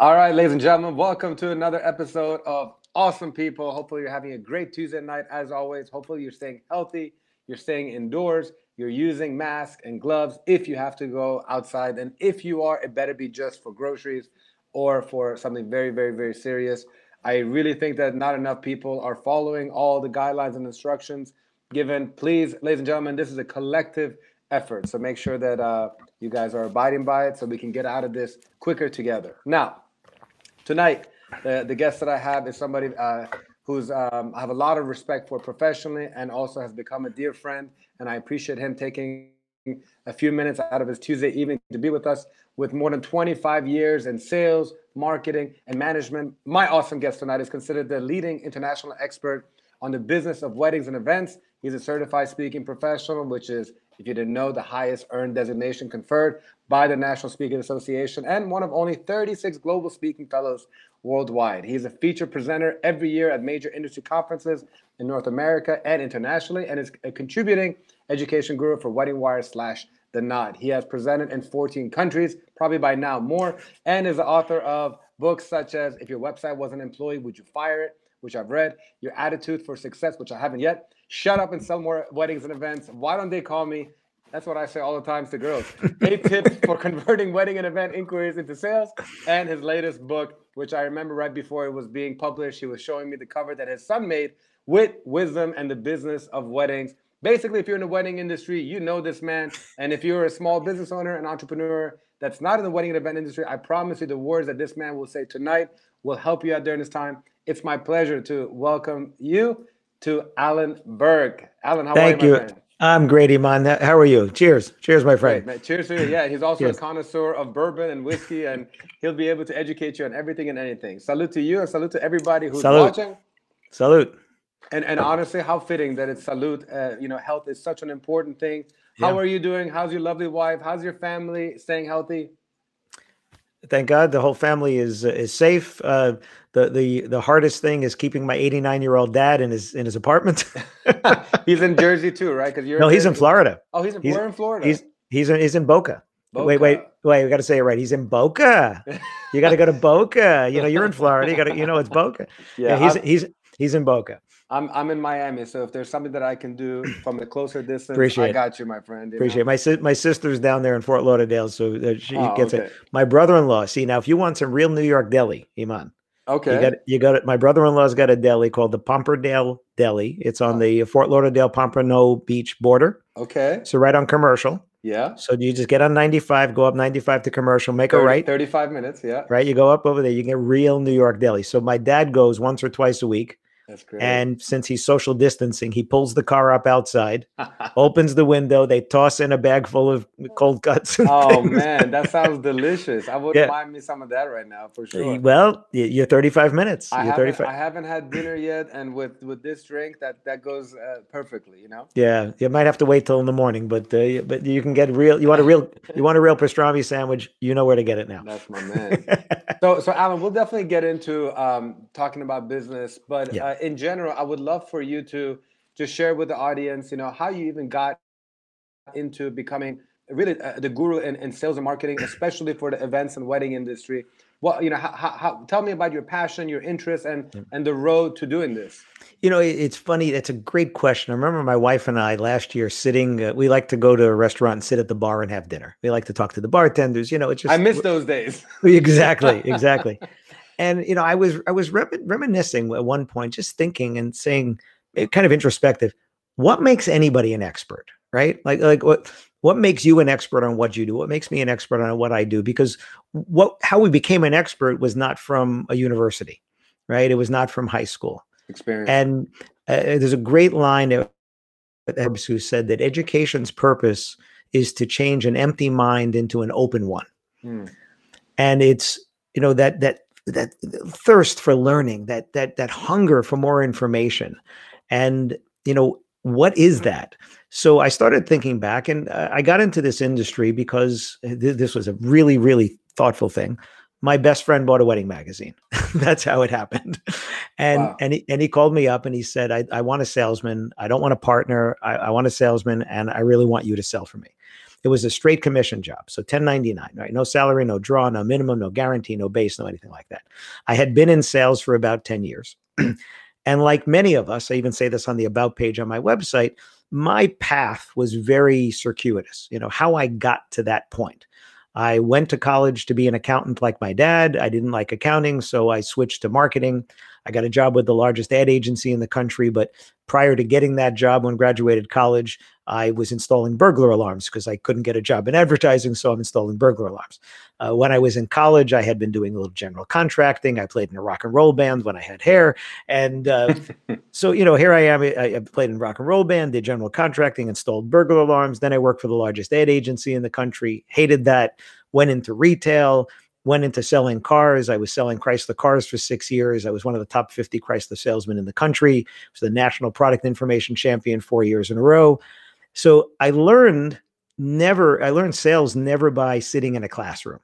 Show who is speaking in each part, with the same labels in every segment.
Speaker 1: All right, ladies and gentlemen, welcome to another episode of Awesome People. Hopefully, you're having a great Tuesday night as always. Hopefully, you're staying healthy, you're staying indoors, you're using masks and gloves if you have to go outside. And if you are, it better be just for groceries or for something very, very, very serious. I really think that not enough people are following all the guidelines and instructions given. Please, ladies and gentlemen, this is a collective effort. So make sure that uh, you guys are abiding by it so we can get out of this quicker together. Now, tonight, the, the guest that I have is somebody uh, who's um, I have a lot of respect for professionally and also has become a dear friend. And I appreciate him taking a few minutes out of his Tuesday evening to be with us with more than 25 years in sales, marketing, and management. My awesome guest tonight is considered the leading international expert on the business of weddings and events. He's a certified speaking professional, which is, if you didn't know, the highest earned designation conferred by the National Speaking Association and one of only 36 global speaking fellows worldwide. He's a featured presenter every year at major industry conferences in North America and internationally, and is a contributing education guru for Wedding Wire slash The Knot. He has presented in 14 countries, probably by now more, and is the author of books such as If Your Website Was an Employee, Would You Fire It? which I've read, Your Attitude for Success, which I haven't yet, Shut Up and Sell More Weddings and Events, Why Don't They Call Me? That's what I say all the time to girls. Eight tips for converting wedding and event inquiries into sales, and his latest book, which I remember right before it was being published, he was showing me the cover that his son made with wisdom and the business of weddings. Basically, if you're in the wedding industry, you know this man. And if you're a small business owner, an entrepreneur that's not in the wedding and event industry, I promise you the words that this man will say tonight will help you out during this time. It's my pleasure to welcome you to Alan Berg. Alan, how
Speaker 2: Thank
Speaker 1: are you?
Speaker 2: you. I'm great, Iman. How are you? Cheers. Cheers, my friend.
Speaker 1: Cheers to you. Yeah, he's also a connoisseur of bourbon and whiskey, and he'll be able to educate you on everything and anything. Salute to you and salute to everybody who's
Speaker 2: salute.
Speaker 1: watching.
Speaker 2: Salute.
Speaker 1: And and honestly, how fitting that it's salute. Uh, you know, health is such an important thing. How yeah. are you doing? How's your lovely wife? How's your family? Staying healthy?
Speaker 2: Thank God, the whole family is uh, is safe. Uh, the the the hardest thing is keeping my 89 year old dad in his in his apartment.
Speaker 1: he's in Jersey too, right?
Speaker 2: Because you're no, he's in Florida.
Speaker 1: Oh, he's in, he's, in Florida.
Speaker 2: He's he's in, he's in Boca. Boca. Wait, wait, wait! We got to say it right. He's in Boca. You got to go to Boca. You know, you're in Florida. You got to, you know, it's Boca. Yeah, yeah he's I'm, he's he's in Boca.
Speaker 1: I'm I'm in Miami, so if there's something that I can do from a closer distance,
Speaker 2: Appreciate
Speaker 1: I got you, my friend.
Speaker 2: You Appreciate know? it. my my sister's down there in Fort Lauderdale, so she oh, gets okay. it. My brother-in-law. See now, if you want some real New York deli, Iman.
Speaker 1: Okay.
Speaker 2: You got you got it. My brother-in-law's got a deli called the Pomperdale Deli. It's on oh. the Fort Lauderdale Pompano Beach border.
Speaker 1: Okay.
Speaker 2: So right on commercial.
Speaker 1: Yeah.
Speaker 2: So you just get on 95, go up 95 to commercial, make 30, a right.
Speaker 1: 35 minutes. Yeah.
Speaker 2: Right. You go up over there, you get real New York deli. So my dad goes once or twice a week.
Speaker 1: That's great.
Speaker 2: And since he's social distancing, he pulls the car up outside, opens the window. They toss in a bag full of cold cuts.
Speaker 1: Oh things. man, that sounds delicious. I wouldn't yeah. mind me some of that right now for sure.
Speaker 2: Well, you're 35 minutes.
Speaker 1: I
Speaker 2: you're
Speaker 1: haven't, 35. I haven't had dinner yet, and with with this drink, that that goes uh, perfectly. You know.
Speaker 2: Yeah, you might have to wait till in the morning, but uh, but you can get real. You want a real you want a real pastrami sandwich? You know where to get it now.
Speaker 1: That's my man. so so Alan, we'll definitely get into um, talking about business, but. Yeah. Uh, in general, I would love for you to just share with the audience, you know, how you even got into becoming really uh, the guru in, in, sales and marketing, especially for the events and wedding industry. Well, you know, how, how, tell me about your passion, your interest, and and the road to doing this.
Speaker 2: You know, it's funny. It's a great question. I remember my wife and I last year sitting. Uh, we like to go to a restaurant and sit at the bar and have dinner. We like to talk to the bartenders. You know, it's just
Speaker 1: I miss those days.
Speaker 2: exactly, exactly. And you know, I was I was reminiscing at one point, just thinking and saying, eh, kind of introspective. What makes anybody an expert, right? Like like what what makes you an expert on what you do? What makes me an expert on what I do? Because what how we became an expert was not from a university, right? It was not from high school
Speaker 1: experience.
Speaker 2: And uh, there's a great line that Ebbs who said that education's purpose is to change an empty mind into an open one. Hmm. And it's you know that that that thirst for learning, that that that hunger for more information, and you know what is that? So I started thinking back, and uh, I got into this industry because th- this was a really really thoughtful thing. My best friend bought a wedding magazine. That's how it happened, and wow. and he, and he called me up and he said, "I I want a salesman. I don't want a partner. I, I want a salesman, and I really want you to sell for me." It was a straight commission job. So 1099, right? No salary, no draw, no minimum, no guarantee, no base, no anything like that. I had been in sales for about 10 years. and like many of us, I even say this on the about page on my website, my path was very circuitous, you know, how I got to that point. I went to college to be an accountant like my dad. I didn't like accounting, so I switched to marketing. I got a job with the largest ad agency in the country, but prior to getting that job when graduated college, I was installing burglar alarms because I couldn't get a job in advertising, so I'm installing burglar alarms. Uh, when I was in college, I had been doing a little general contracting. I played in a rock and roll band when I had hair, and uh, so you know, here I am. I, I, played in rock and roll band, did general contracting, installed burglar alarms. Then I worked for the largest ad agency in the country. Hated that. Went into retail went into selling cars. I was selling Chrysler cars for six years. I was one of the top 50 Chrysler salesmen in the country. I was the national product information champion four years in a row. So I learned never, I learned sales never by sitting in a classroom.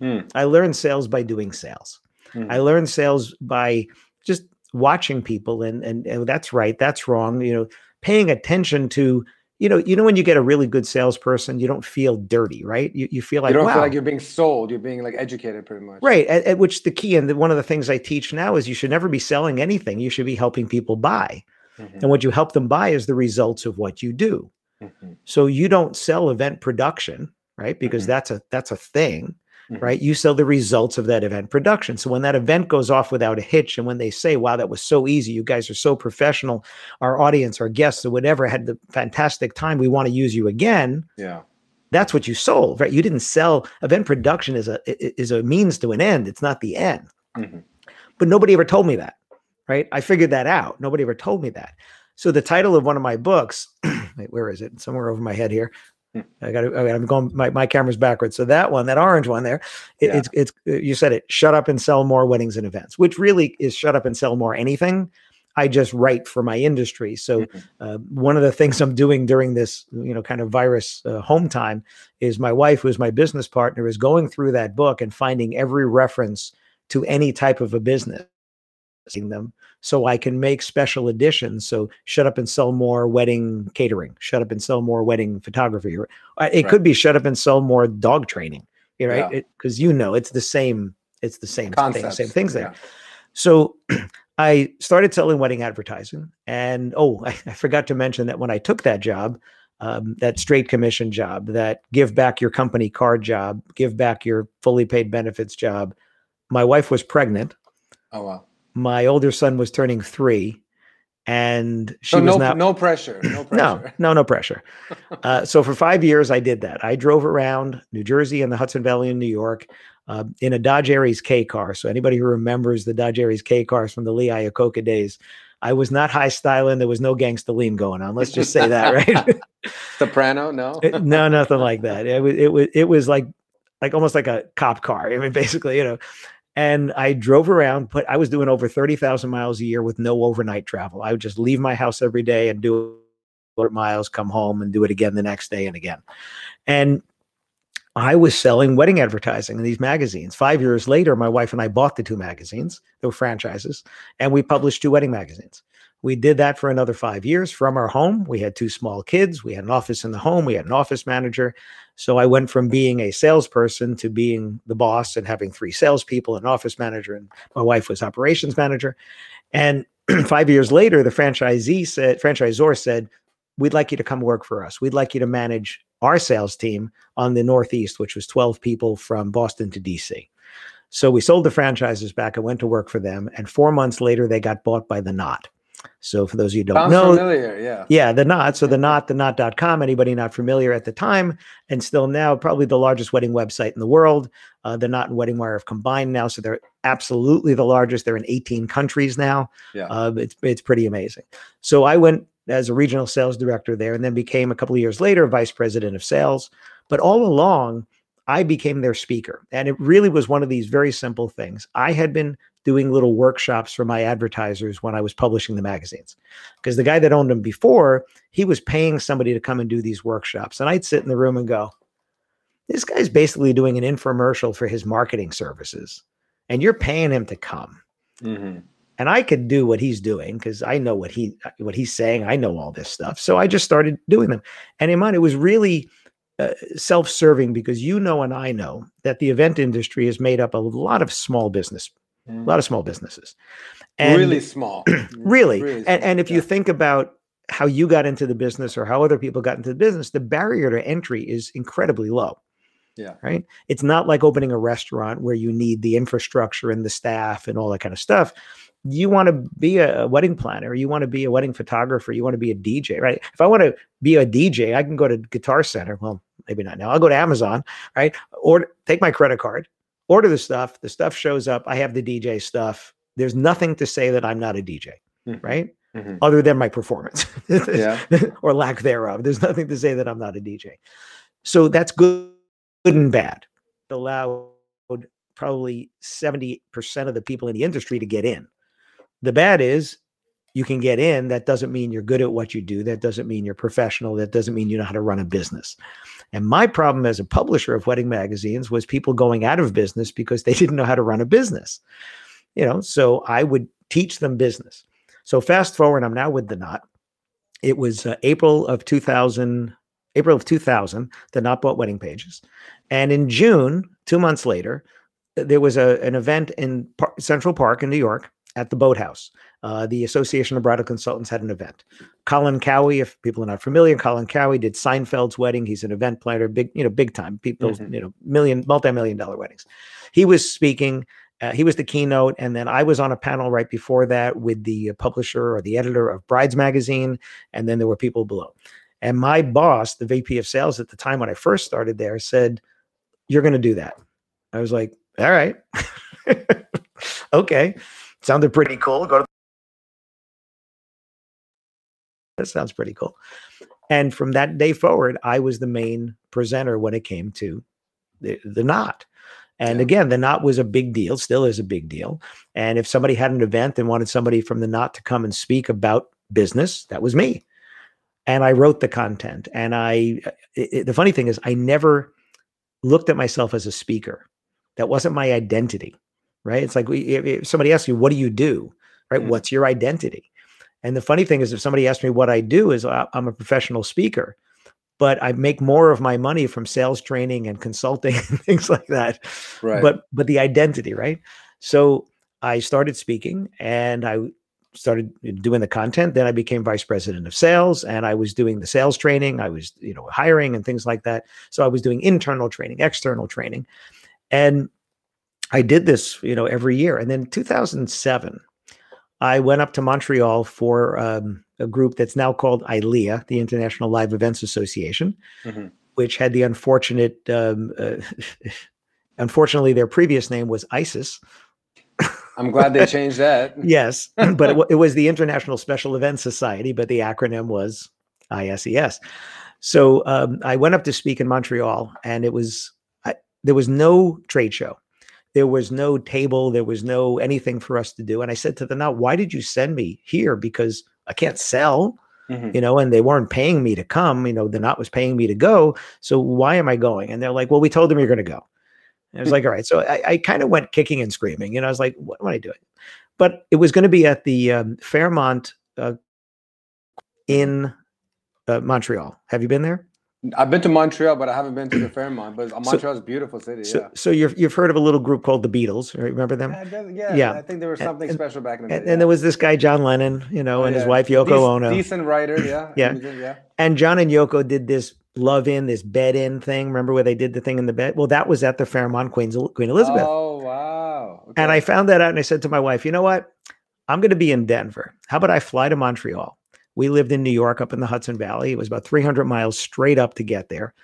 Speaker 2: Hmm. I learned sales by doing sales. Hmm. I learned sales by just watching people and, and, and that's right, that's wrong, you know, paying attention to you know, you know when you get a really good salesperson, you don't feel dirty, right? You, you feel like
Speaker 1: you don't
Speaker 2: wow.
Speaker 1: feel like you're being sold. You're being like educated, pretty much.
Speaker 2: Right. At, at which the key and the, one of the things I teach now is you should never be selling anything. You should be helping people buy, mm-hmm. and what you help them buy is the results of what you do. Mm-hmm. So you don't sell event production, right? Because mm-hmm. that's a that's a thing mm-hmm. right? You sell the results of that event production. So when that event goes off without a hitch, and when they say, wow, that was so easy, you guys are so professional, our audience, our guests, or whatever had the fantastic time, we want to use you again.
Speaker 1: Yeah.
Speaker 2: That's what you sold, right? You didn't sell event production is a is a means to an end. It's not the end. Mm-hmm. But nobody ever told me that, right? I figured that out. Nobody ever told me that. So the title of one of my books, wait, where is it? Somewhere over my head here. Hmm. I got I'm going, my, my camera's backwards. So that one, that orange one there, it, yeah. it's, it's, uh, you said it, shut up and sell more weddings and events, which really is shut up and sell more anything. I just write for my industry. So mm-hmm. uh, one of the things I'm doing during this, you know, kind of virus uh, home time is my wife, who's my business partner, is going through that book and finding every reference to any type of a business them so I can make special editions. So shut up and sell more wedding catering, shut up and sell more wedding photography. It right. could be shut up and sell more dog training, right? Because yeah. you know it's the same, it's the same thing, same things there. Yeah. So I started selling wedding advertising. And oh, I, I, forgot to mention that when I took that job, um, that straight commission job, that give back your company card job, give back your fully paid benefits job, my wife was pregnant.
Speaker 1: Oh, wow
Speaker 2: my older son was turning three and she
Speaker 1: so
Speaker 2: was
Speaker 1: no,
Speaker 2: not
Speaker 1: no pressure no pressure.
Speaker 2: no no no pressure. Uh, so for five years i did that. I drove around new jersey and the hudson valley in new york uh, in a dodge aries k car. So anybody who remembers the dodge aries k cars from the lee iacocca days i was not high styling there was no gangsta lean going on let's just say that right?
Speaker 1: Soprano? No?
Speaker 2: No nothing like that. It was it was it was like like almost like a cop car i mean basically you know and I drove around, but I was doing over 30,000 miles a year with no overnight travel. I would just leave my house every day and do miles, come home and do it again the next day and again. And I was selling wedding advertising in these magazines. Five years later, my wife and I bought the two magazines. They were franchises, and we published two wedding magazines. We did that for another five years from our home. We had two small kids. We had an office in the home. We had an office manager. So I went from being a salesperson to being the boss and having three salespeople, an office manager, and my wife was operations manager. And five years later, the franchisee said, franchisor said, "We'd like you to come work for us. We'd like you to manage our sales team on the Northeast, which was 12 people from Boston to DC." So we sold the franchises back. I went to work for them, and four months later, they got bought by the Knot. So for those of you who don't Sounds know,
Speaker 1: familiar, yeah,
Speaker 2: yeah, the knot. So the knot, the knot.com. Anybody not familiar at the time, and still now, probably the largest wedding website in the world. Uh, the knot and wedding wire have combined now, so they're absolutely the largest. They're in 18 countries now.
Speaker 1: Yeah, uh,
Speaker 2: it's it's pretty amazing. So I went as a regional sales director there, and then became a couple of years later vice president of sales. But all along, I became their speaker. And it really was one of these very simple things. I had been doing little workshops for my advertisers when I was publishing the magazines. Because the guy that owned them before, he was paying somebody to come and do these workshops. And I'd sit in the room and go, this guy's basically doing an infomercial for his marketing services. And you're paying him to come. Mm-hmm. And I could do what he's doing because I know what he what he's saying. I know all this stuff. So I just started doing them. And in mind, it was really uh, self-serving because you know and I know that the event industry is made up of a lot of small business, mm. a lot of small businesses,
Speaker 1: and really small,
Speaker 2: really. really small. And, and if yeah. you think about how you got into the business or how other people got into the business, the barrier to entry is incredibly low.
Speaker 1: Yeah.
Speaker 2: Right. It's not like opening a restaurant where you need the infrastructure and the staff and all that kind of stuff. You want to be a wedding planner, you want to be a wedding photographer, you want to be a DJ, right? If I want to be a DJ, I can go to Guitar Center. Well, maybe not now. I'll go to Amazon, right? Or take my credit card, order the stuff. The stuff shows up. I have the DJ stuff. There's nothing to say that I'm not a DJ, mm-hmm. right? Mm-hmm. Other than my performance or lack thereof. There's nothing to say that I'm not a DJ. So that's good good and bad. It allowed probably 70% of the people in the industry to get in. The bad is you can get in. That doesn't mean you're good at what you do. That doesn't mean you're professional. That doesn't mean you know how to run a business. And my problem as a publisher of wedding magazines was people going out of business because they didn't know how to run a business. You know, so I would teach them business. So fast forward, I'm now with the knot. It was uh, April of 2000, April of 2000, the Knot Bought Wedding Pages. And in June, two months later, there was a, an event in Par- Central Park in New York at the Boathouse. Uh, the Association of Bridal Consultants had an event. Colin Cowie, if people are not familiar, Colin Cowie did Seinfeld's wedding. He's an event planner, big, you know, big time. People, mm-hmm. you know, million, multi-million dollar weddings. He was speaking. Uh, he was the keynote, and then I was on a panel right before that with the publisher or the editor of Brides Magazine, and then there were people below. And my boss, the VP of sales at the time when I first started there, said, You're going to do that. I was like, All right. okay. Sounded pretty cool. Go to that sounds pretty cool. And from that day forward, I was the main presenter when it came to the, the knot. And again, the knot was a big deal, still is a big deal. And if somebody had an event and wanted somebody from the knot to come and speak about business, that was me and I wrote the content. And I, it, the funny thing is, I never looked at myself as a speaker. That wasn't my identity, right? It's like if, if somebody asks you, "What do you do?" Right? Mm-hmm. What's your identity? And the funny thing is, if somebody asks me what I do, is I'm a professional speaker, but I make more of my money from sales training and consulting and things like that.
Speaker 1: Right.
Speaker 2: But but the identity, right? So I started speaking, and I started doing the content then i became vice president of sales and i was doing the sales training i was you know hiring and things like that so i was doing internal training external training and i did this you know every year and then 2007 i went up to montreal for um, a group that's now called ilea the international live events association mm-hmm. which had the unfortunate um, uh, unfortunately their previous name was isis
Speaker 1: I'm glad they changed that.
Speaker 2: yes, but it, it, was the International Special Events Society, but the acronym was ISES. So um, I went up to speak in Montreal, and it was I, there was no trade show, there was no table, there was no anything for us to do. And I said to them, "Now, why did you send me here? Because I can't sell." Mm-hmm. You know, and they weren't paying me to come. You know, the knot was paying me to go. So why am I going? And they're like, "Well, we told them you're going to go." And I was like, all right. So I, I kind of went kicking and screaming. You know, I was like, what am I doing? But it was going to be at the um, Fairmont uh, in uh, Montreal. Have you been there?
Speaker 1: I've been to Montreal, but I haven't been to the Fairmont. But Montreal is a beautiful city.
Speaker 2: So,
Speaker 1: yeah.
Speaker 2: So you've you've heard of a little group called the Beatles, right? Remember them?
Speaker 1: Yeah, yeah. yeah. I think there was something
Speaker 2: and,
Speaker 1: special back in the day.
Speaker 2: And, yeah. and, there was this guy John Lennon, you know, oh, and his wife Yoko Ono.
Speaker 1: Decent writer, yeah.
Speaker 2: yeah. yeah. And John and Yoko did this love in this bed in thing. Remember where they did the thing in the bed? Well, that was at the Fairmont Queen's Queen Elizabeth.
Speaker 1: Oh wow!
Speaker 2: Okay. And I found that out, and I said to my wife, "You know what? I'm going to be in Denver. How about I fly to Montreal? We lived in New York, up in the Hudson Valley. It was about 300 miles straight up to get there.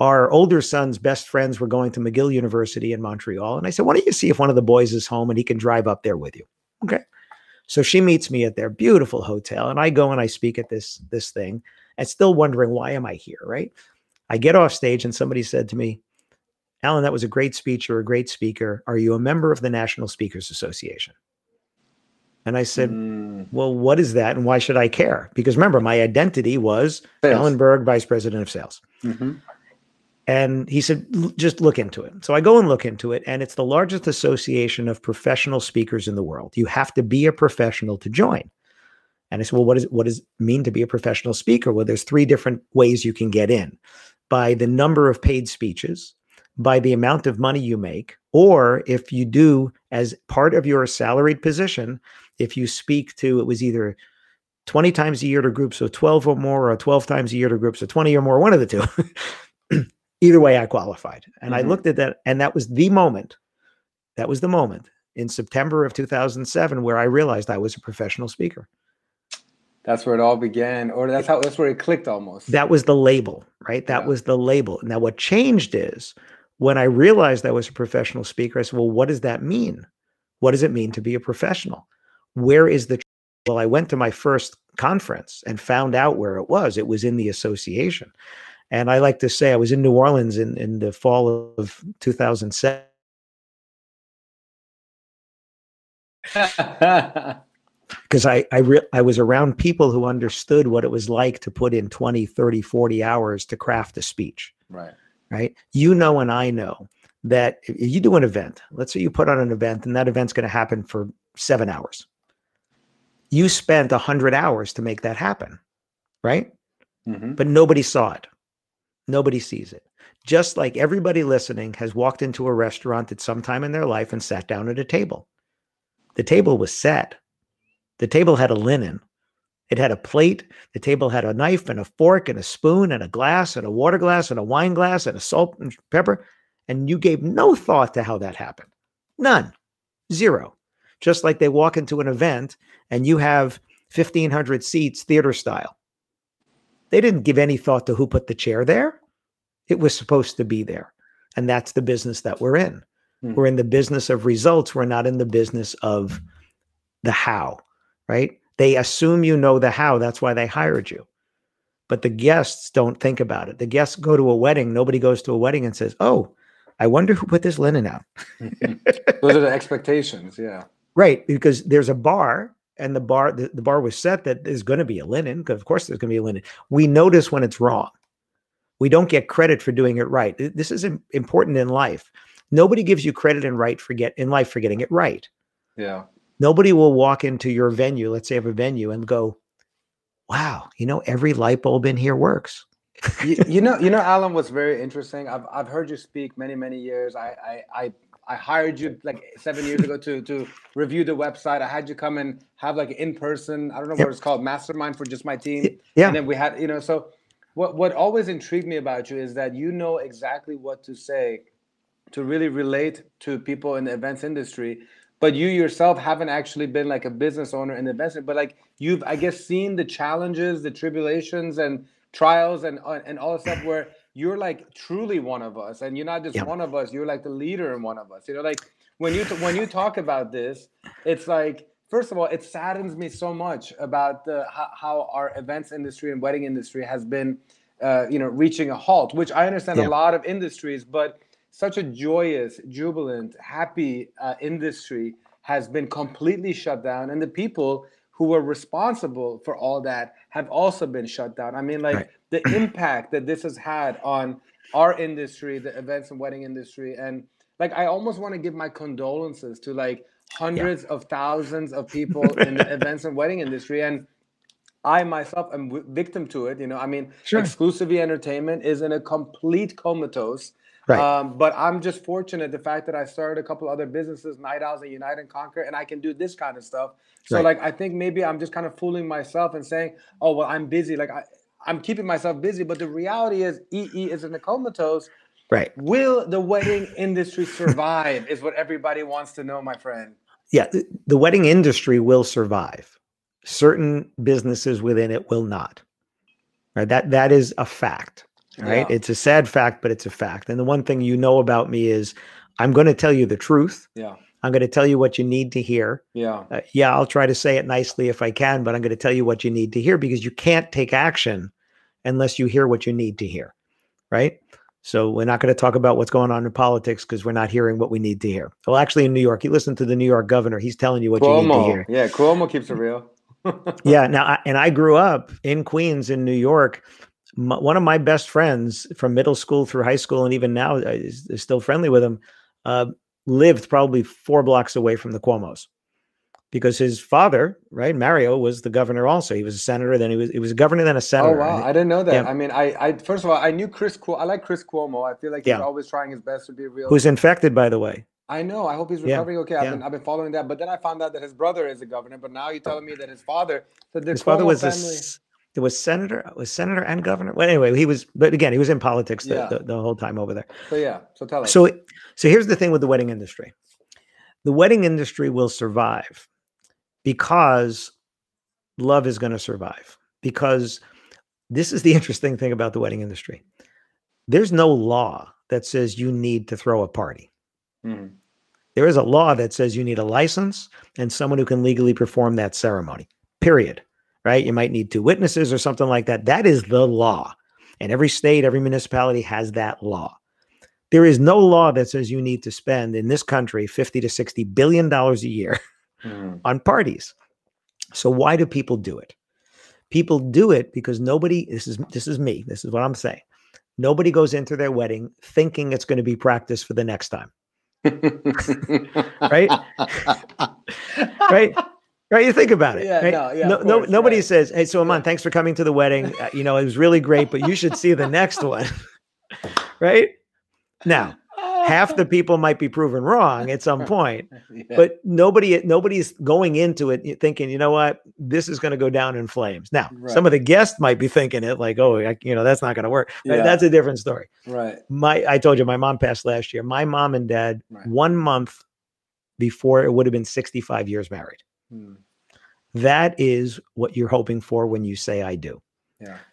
Speaker 2: Our older son's best friends were going to McGill University in Montreal, and I said, "Why don't you see if one of the boys is home and he can drive up there with you?" Okay. So she meets me at their beautiful hotel, and I go and I speak at this this thing and still wondering why am I here, right? I get off stage and somebody said to me, Alan, that was a great speech. You're a great speaker. Are you a member of the National Speakers Association? And I said, mm. Well, what is that and why should I care? Because remember, my identity was sales. Alan Berg, Vice President of Sales. Mm-hmm. And he said, just look into it. So I go and look into it, and it's the largest association of professional speakers in the world. You have to be a professional to join. And I said, well, what, is, what does it mean to be a professional speaker? Well, there's three different ways you can get in. by the number of paid speeches, by the amount of money you make, or if you do as part of your salaried position, if you speak to it was either 20 times a year to groups of 12 or more, or 12 times a year to groups of 20 or more, one of the two. either way, I qualified. And mm-hmm. I looked at that, and that was the moment. That was the moment in September of 2007 where I realized I was a professional speaker.
Speaker 1: That's where it all began, or that's how that's where it clicked almost.
Speaker 2: That was the label, right? That yeah. was the label. Now, what changed is when I realized I was a professional speaker, I said, well, what does that mean? What does it mean to be a professional? Where is the well, I went to my first conference and found out where it was. It was in the association. And I like to say I was in New Orleans in, in the fall of 2007. because I I, re- I was around people who understood what it was like to put in 20 30 40 hours to craft a speech
Speaker 1: right
Speaker 2: right you know and I know that if you do an event let's say you put on an event and that event's going to happen for 7 hours you spent 100 hours to make that happen right mm-hmm. but nobody saw it nobody sees it just like everybody listening has walked into a restaurant at some time in their life and sat down at a table the table was set the table had a linen. It had a plate. The table had a knife and a fork and a spoon and a glass and a water glass and a wine glass and a salt and pepper. And you gave no thought to how that happened. None. Zero. Just like they walk into an event and you have 1,500 seats, theater style. They didn't give any thought to who put the chair there. It was supposed to be there. And that's the business that we're in. Hmm. We're in the business of results. We're not in the business of the how right? They assume you know the how. That's why they hired you. But the guests don't think about it. The guests go to a wedding. Nobody goes to a wedding and says, Oh, I wonder who put this linen out.
Speaker 1: Those are the expectations. Yeah.
Speaker 2: Right. Because there's a bar and the bar, the, the bar was set that there's going to be a linen because of course there's going to be a linen. We notice when it's wrong. We don't get credit for doing it right. This is important in life. Nobody gives you credit in right for get in life for getting it right.
Speaker 1: Yeah.
Speaker 2: Nobody will walk into your venue, let's say have a venue, and go, "Wow, you know, every light bulb in here works."
Speaker 1: you, you, know, you know, Alan, what's very interesting. I've I've heard you speak many many years. I I I, I hired you like seven years ago to to review the website. I had you come and have like in person. I don't know yep. what it's called, mastermind for just my team.
Speaker 2: Yeah.
Speaker 1: And then we had, you know, so what what always intrigued me about you is that you know exactly what to say to really relate to people in the events industry but you yourself haven't actually been like a business owner and investor but like you've i guess seen the challenges the tribulations and trials and uh, and all the stuff where you're like truly one of us and you're not just yep. one of us you're like the leader in one of us you know like when you when you talk about this it's like first of all it saddens me so much about the how, how our events industry and wedding industry has been uh, you know reaching a halt which i understand a lot of industries but such a joyous, jubilant, happy uh, industry has been completely shut down, and the people who were responsible for all that have also been shut down. I mean, like right. The impact that this has had on our industry, the events and wedding industry, and like I almost want to give my condolences to like hundreds yeah. of thousands of people in the events and wedding industry, and I myself am victim to it. You know, I mean, sure. exclusively entertainment is in a complete comatose Right. Um, but I'm just fortunate the fact that I started a couple other businesses, Night Owls and Unite and Conquer, and I can do this kind of stuff. So right. like I think maybe I'm just kind of fooling myself and saying, oh well, I'm busy. Like I, I'm keeping myself busy, but the reality is EE is in the comatose.
Speaker 2: Right.
Speaker 1: Will the wedding industry survive? is what everybody wants to know, my friend.
Speaker 2: Yeah, the, the wedding industry will survive. Certain businesses within it will not. Right. That that is a fact right? Yeah. It's a sad fact, but it's a fact. And the one thing you know about me is I'm going to tell you the truth.
Speaker 1: Yeah.
Speaker 2: I'm going to tell you what you need to hear.
Speaker 1: Yeah.
Speaker 2: Uh, yeah, I'll try to say it nicely if I can, but I'm going to tell you what you need to hear because you can't take action unless you hear what you need to hear. Right? So we're not going to talk about what's going on in politics because we're not hearing what we need to hear. Well, actually, in New York, you listen to the New York governor. He's telling you what Cuomo. you need to hear.
Speaker 1: Yeah, Cuomo keeps it real.
Speaker 2: yeah. Now, I, and I grew up in Queens, in New York, my, one of my best friends from middle school through high school, and even now uh, is, is still friendly with him, uh, lived probably four blocks away from the Cuomo's. Because his father, right, Mario, was the governor. Also, he was a senator. Then he was he was a governor, then a oh, senator.
Speaker 1: Oh wow, I didn't know that. Yeah. I mean, I, I first of all, I knew Chris. Cuomo. I like Chris Cuomo. I feel like he's yeah. always trying his best to be real.
Speaker 2: Who's infected, by the way?
Speaker 1: I know. I hope he's recovering yeah. okay. I've yeah. been I've been following that, but then I found out that his brother is a governor. But now you're telling me that his father, that the his Cuomo father was family... a
Speaker 2: it was senator, was senator and governor. Well, anyway, he was, but again, he was in politics the, yeah. the, the, whole time over there.
Speaker 1: So yeah, so tell us.
Speaker 2: So, so here's the thing with the wedding industry: the wedding industry will survive because love is going to survive. Because this is the interesting thing about the wedding industry: there's no law that says you need to throw a party. Mm. There is a law that says you need a license and someone who can legally perform that ceremony. Period right? You might need two witnesses or something like that. That is the law. And every state, every municipality has that law. There is no law that says you need to spend in this country 50 to 60 billion dollars a year mm. on parties. So why do people do it? People do it because nobody this is this is me. This is what I'm saying. Nobody goes into their wedding thinking it's going to be practice for the next time. right? right? Right, you think about it. Yeah, right? no, yeah, no, no nobody right. says, "Hey, so Aman, thanks for coming to the wedding. Uh, you know, it was really great, but you should see the next one." right now, half the people might be proven wrong at some point, yeah. but nobody, nobody's going into it thinking, you know what, this is going to go down in flames. Now, right. some of the guests might be thinking it like, oh, I, you know, that's not going to work. Right? That's a different story.
Speaker 1: Right.
Speaker 2: My, I told you, my mom passed last year. My mom and dad, one month before it would have been 65 years married. Hmm. That is what you're hoping for when you say I do.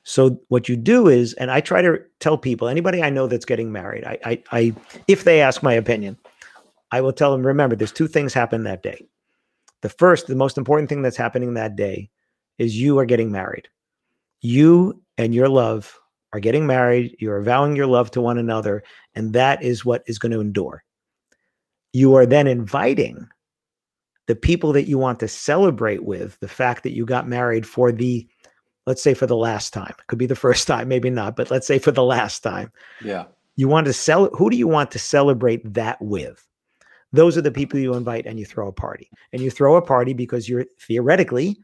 Speaker 2: So what you do is, and I try to tell people, anybody I know that's getting married, I, I, I, if they ask my opinion, I will tell them, remember, there's two things happen that day. The first, the most important thing that's happening that day is you are getting married. You and your love are getting married. You are vowing your love to one another, and that is what is going to endure. You are then inviting the people that you want to celebrate with the fact that you got married for the let's say for the last time it could be the first time maybe not but let's say for the last time
Speaker 1: yeah
Speaker 2: you want to sell who do you want to celebrate that with those are the people you invite and you throw a party and you throw a party because you're theoretically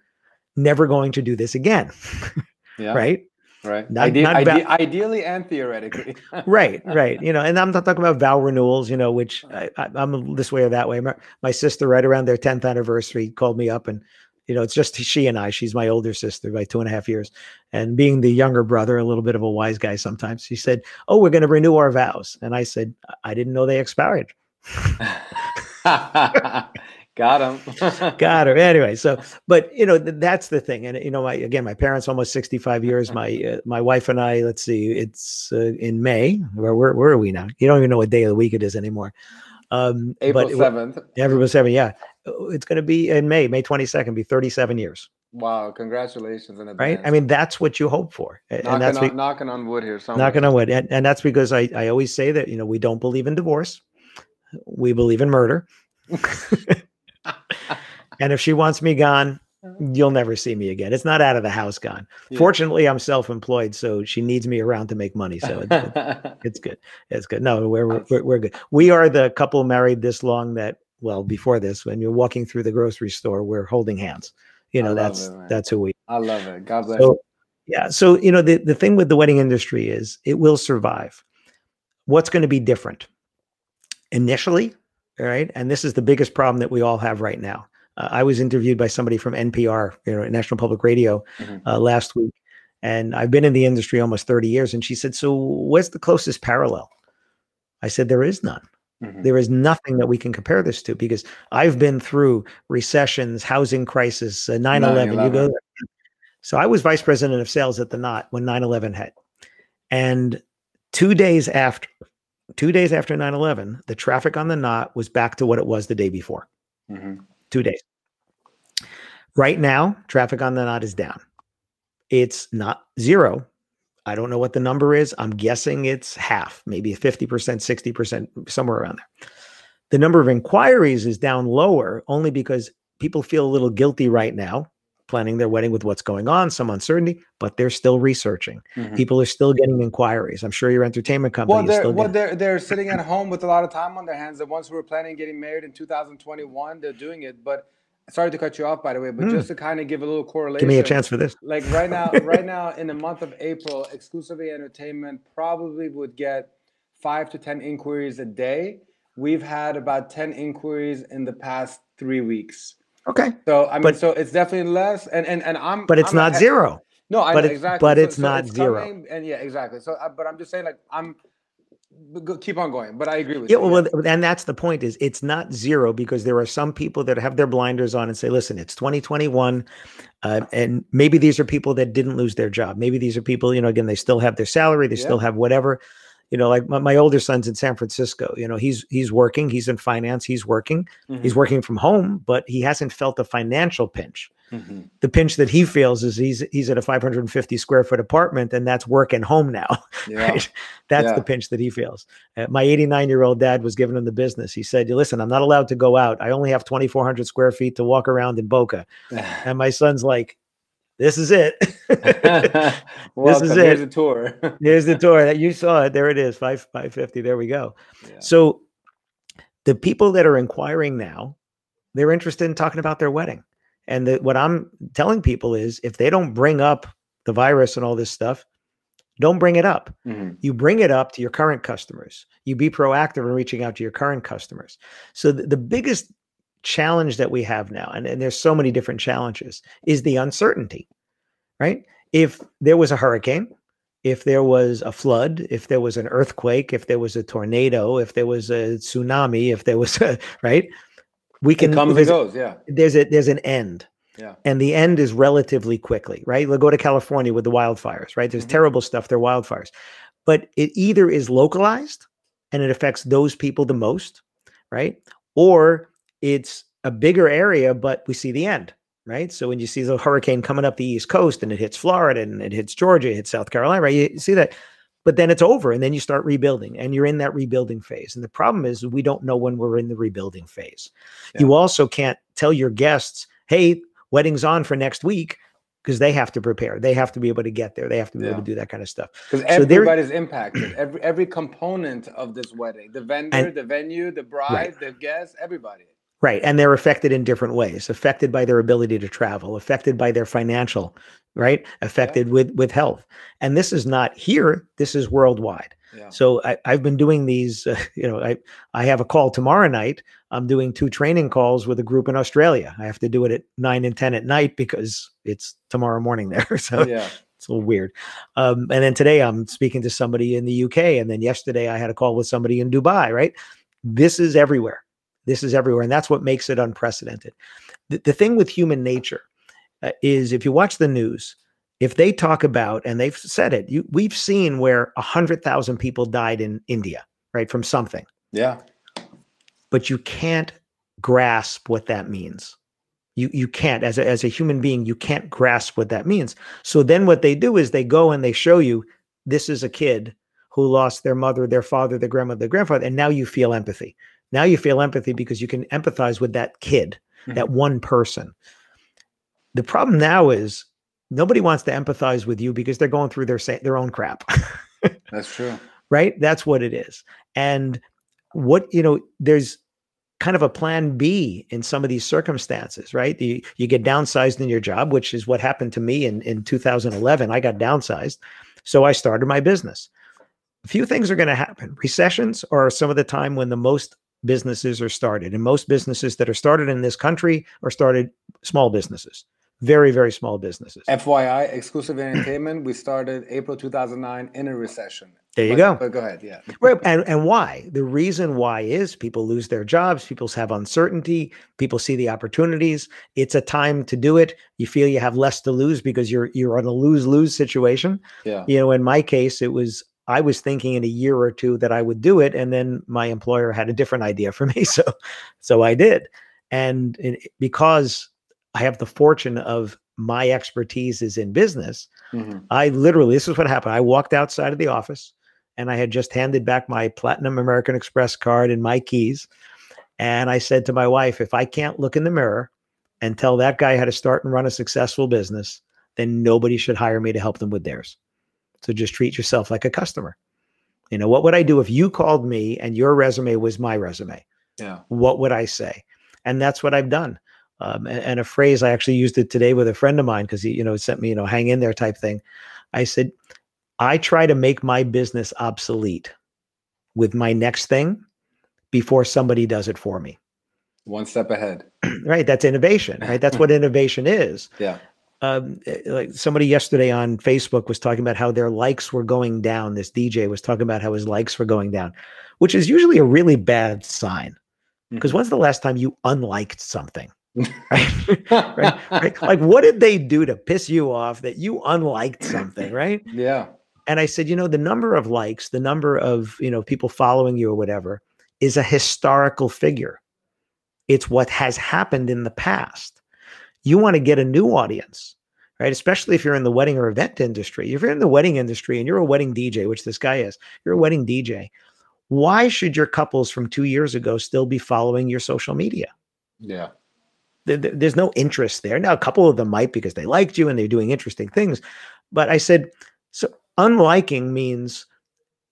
Speaker 2: never going to do this again yeah. right
Speaker 1: Right. Not, Ide- not ide- ideally and theoretically.
Speaker 2: right. Right. You know, and I'm not talking about vow renewals, you know, which I, am this way or that way. My, my, sister, right around their 10th anniversary, called me up and, you know, it's just she and I. She's my older sister by two and a half years. And being the younger brother, a little bit of a wise guy sometimes, she said, Oh, we're going to renew our vows. And I said, I didn't know they expired.
Speaker 1: Got him.
Speaker 2: Got her. Anyway, so but you know th- that's the thing, and you know, my again, my parents almost sixty five years. My uh, my wife and I. Let's see, it's uh, in May. Where, where where are we now? You don't even know what day of the week it is anymore.
Speaker 1: Um, April seventh.
Speaker 2: April seventh. Yeah, it's going to be in May, May twenty second. Be thirty seven years.
Speaker 1: Wow! Congratulations in advance.
Speaker 2: Right? I mean, that's what you hope for,
Speaker 1: knocking and that's on, be- knocking on wood here.
Speaker 2: Somewhere. Knocking on wood, and, and that's because I I always say that you know we don't believe in divorce, we believe in murder. and if she wants me gone. Mm-hmm. you'll never see me again. It's not out of the house gone. Yeah. Fortunately, I'm self-employed, so she needs me around to make money. So it's, it's good. It's good. No, we're, we're we're good. We are the couple married this long that well before this, when you're walking through the grocery store, we're holding hands. You know, that's it, that's who we.
Speaker 1: I love it. God bless. So,
Speaker 2: yeah. So you know, the the thing with the wedding industry is it will survive. What's going to be different? Initially, right? And this is the biggest problem that we all have right now. Uh, I was interviewed by somebody from NPR, you know, National Public Radio, mm-hmm. uh, last week, and I've been in the industry almost 30 years. And she said, "So, what's the closest parallel?" I said, "There is none. Mm-hmm. There is nothing that we can compare this to because I've been through recessions, housing crisis, uh, 9/11. You go." So I was vice president of sales at the Knot when 9/11 hit, and two days after two days after 9 11, the traffic on the knot was back to what it was the day before. Mm-hmm. Two days. Right now, traffic on the knot is down. It's not zero. I don't know what the number is. I'm guessing it's half, maybe 50%, 60%, somewhere around there. The number of inquiries is down lower only because people feel a little guilty right now planning their wedding with what's going on, some uncertainty, but they're still researching. Mm-hmm. People are still getting inquiries. I'm sure your entertainment company
Speaker 1: well, they're,
Speaker 2: still
Speaker 1: well, they're they're sitting at home with a lot of time on their hands. The ones who were planning getting married in 2021, they're doing it. But sorry to cut you off by the way, but
Speaker 2: Mm.
Speaker 1: just to kind of give a little correlation.
Speaker 2: Give me a chance for this.
Speaker 1: Like right now, right now in the month of April, exclusively entertainment probably would get five to ten inquiries a day. We've had about ten inquiries in the past three weeks.
Speaker 2: Okay.
Speaker 1: So I mean,
Speaker 2: But-
Speaker 1: so it's definitely less, and and and I'm.
Speaker 2: But it's
Speaker 1: I'm
Speaker 2: not zero.
Speaker 1: No, I
Speaker 2: but
Speaker 1: know,
Speaker 2: it's-
Speaker 1: exactly.
Speaker 2: but
Speaker 1: So-
Speaker 2: it's
Speaker 1: so
Speaker 2: not zero.
Speaker 1: coming, and yeah, exactly. So, uh, but I'm just saying, like, I'm keep on going. But I agree with
Speaker 2: Yeah,
Speaker 1: you.
Speaker 2: well, and that's the point is it's not zero because there are some people that have their blinders on and say, listen, it's 2021. Uh, and maybe these are people that didn't lose their job. Maybe these are people, you know, again, they still have their salary, they still have whatever. You know, like my, my older son's in San Francisco. You know, he's he's working, he's in finance, he's working,
Speaker 1: Mhm,
Speaker 2: he's working from home, but he hasn't felt a financial pinch.
Speaker 1: mhm.
Speaker 2: The pinch that he feels is he's he's at a 550 square foot apartment, and that's work and home now.
Speaker 1: Yeah.
Speaker 2: right? That's
Speaker 1: Yeah.
Speaker 2: the pinch that he feels. Uh, my 89 year old dad was giving him the business. He said, "Listen, I'm not allowed to go out. I only have 2,400 square feet to walk around in Boca." And my son's like, "This is it.
Speaker 1: Welcome.
Speaker 2: is it.
Speaker 1: Here's the tour.
Speaker 2: Here's the tour that you saw it. There it is, five 550. There we go."
Speaker 1: Yeah.
Speaker 2: So, the people that are inquiring now, they're interested in talking about their wedding. And the, what I'm telling people is, if they don't bring up the virus and all this stuff, don't bring it up.
Speaker 1: Mhm.
Speaker 2: you bring it up to your current customers you be proactive in reaching out to your current customers so the, the biggest challenge that we have now and, and there's so many different challenges is the uncertainty right if there was a hurricane if there was a flood if there was an earthquake if there was a tornado if there was a tsunami if there was a right we can
Speaker 1: It comes and goes. Yeah.
Speaker 2: there's a there's an end
Speaker 1: Yeah.
Speaker 2: and the end is relatively quickly, right? We'll go to California with the wildfires, right? There's
Speaker 1: Mhm.
Speaker 2: terrible stuff, they're wildfires. But it either is localized and it affects those people the most, right? Or it's a bigger area, but we see the end, right? So when you see the hurricane coming up the East Coast and it hits Florida and it hits Georgia, it hits South Carolina, right? You see that. But then it's over and then you start rebuilding and you're in that rebuilding phase. And the problem is we don't know when we're in the rebuilding phase. You also can't tell your guests, hey, wedding's on for next week because they have to prepare. They have to be able to get there. They have to be able to do that kind of stuff.
Speaker 1: Because
Speaker 2: So
Speaker 1: everybody's impacted. Every every component of this wedding, the vendor, the venue, the bride, the guests, everybody.
Speaker 2: Right. And they're affected in different ways, affected by their ability to travel, affected by their financial, right? Affected with with health. And this is not here, this is worldwide.
Speaker 1: Yeah.
Speaker 2: So I, I've been doing these, uh, you know, I, I have a call tomorrow night. I'm doing two training calls with a group in Australia. I have to do it at nine and 10 at night because it's tomorrow morning there. So
Speaker 1: yeah.
Speaker 2: it's a little weird. Um, and then today I'm speaking to somebody in the UK. And then yesterday I had a call with somebody in Dubai, right? This is everywhere. This is everywhere. And that's what makes it unprecedented. The, the thing with human nature uh, is if you watch the news, if they talk about, and they've said it, you, we've seen where 100,000 people died in India, right, from something,
Speaker 1: Yeah.
Speaker 2: but you can't grasp what that means. You, you can't, as a, as a human being, you can't grasp what that means. So then what they do is they go and they show you this is a kid who lost their mother, their father, their grandmother, their grandfather, and now you feel empathy. Now you feel empathy because you can empathize with that kid, that mm-hmm. one person. The problem now is nobody wants to empathize with you because they're going through their sa- their own crap.
Speaker 1: That's true.
Speaker 2: right? That's what it is. And what, you know, there's kind of a plan B in some of these circumstances, right? You, you get downsized in your job, which is what happened to me in, in 2011. I got downsized. So I started my business. A few things are going to happen. Recessions are some of the time when the most businesses are started. And most businesses that are started in this country are started small businesses, very, very small businesses.
Speaker 1: FYI, exclusive entertainment. We started April 2009 in a recession.
Speaker 2: There you
Speaker 1: But-
Speaker 2: go.
Speaker 1: But go ahead. Yeah.
Speaker 2: Right. And, and why? The reason why is people lose their jobs, people have uncertainty, people see the opportunities. It's a time to do it. You feel you have less to lose because you're you're in a lose-lose situation.
Speaker 1: Yeah.
Speaker 2: You know, in my case, it was I was thinking in a year or two that I would do it, and then my employer had a different idea for me. So so I did. And it, because I have the fortune of my expertise is in business,
Speaker 1: Mhm.
Speaker 2: I literally, this is what happened. I walked outside of the office and I had just handed back my Platinum American Express card and my keys. And I said to my wife, if I can't look in the mirror and tell that guy how to start and run a successful business, then nobody should hire me to help them with theirs. So just treat yourself like a customer. You know, what would I do if you called me and your resume was my resume?
Speaker 1: Yeah.
Speaker 2: What would I say? And that's what I've done. Um, and, and, a phrase I actually used it today with a friend of mine because he, you know, sent me, you know, hang in there type thing. I said, I try to make my business obsolete with my next thing before somebody does it for me.
Speaker 1: One step ahead.
Speaker 2: right. That's innovation, right? That's what innovation is.
Speaker 1: Yeah.
Speaker 2: Um, eh, like somebody yesterday on Facebook was talking about how their likes were going down. This DJ was talking about how his likes were going down, which is usually a really bad sign. Because mm-hmm. when's the last time you unliked something? right? right? right? Like, what did they do to piss you off that you unliked something? Right?
Speaker 1: Yeah.
Speaker 2: And I said, you know, the number of likes, the number of you know people following you or whatever, is a historical figure. It's what has happened in the past. You want to get a new audience, right? Especially if you're in the wedding or event industry. If you're in the wedding industry and you're a wedding DJ, which this guy is, you're a wedding DJ. Why should your couples from two years ago still be following your social media?
Speaker 1: Yeah.
Speaker 2: There's no interest there. Now, a couple of them might because they liked you and they're doing interesting things. But I said, so unliking means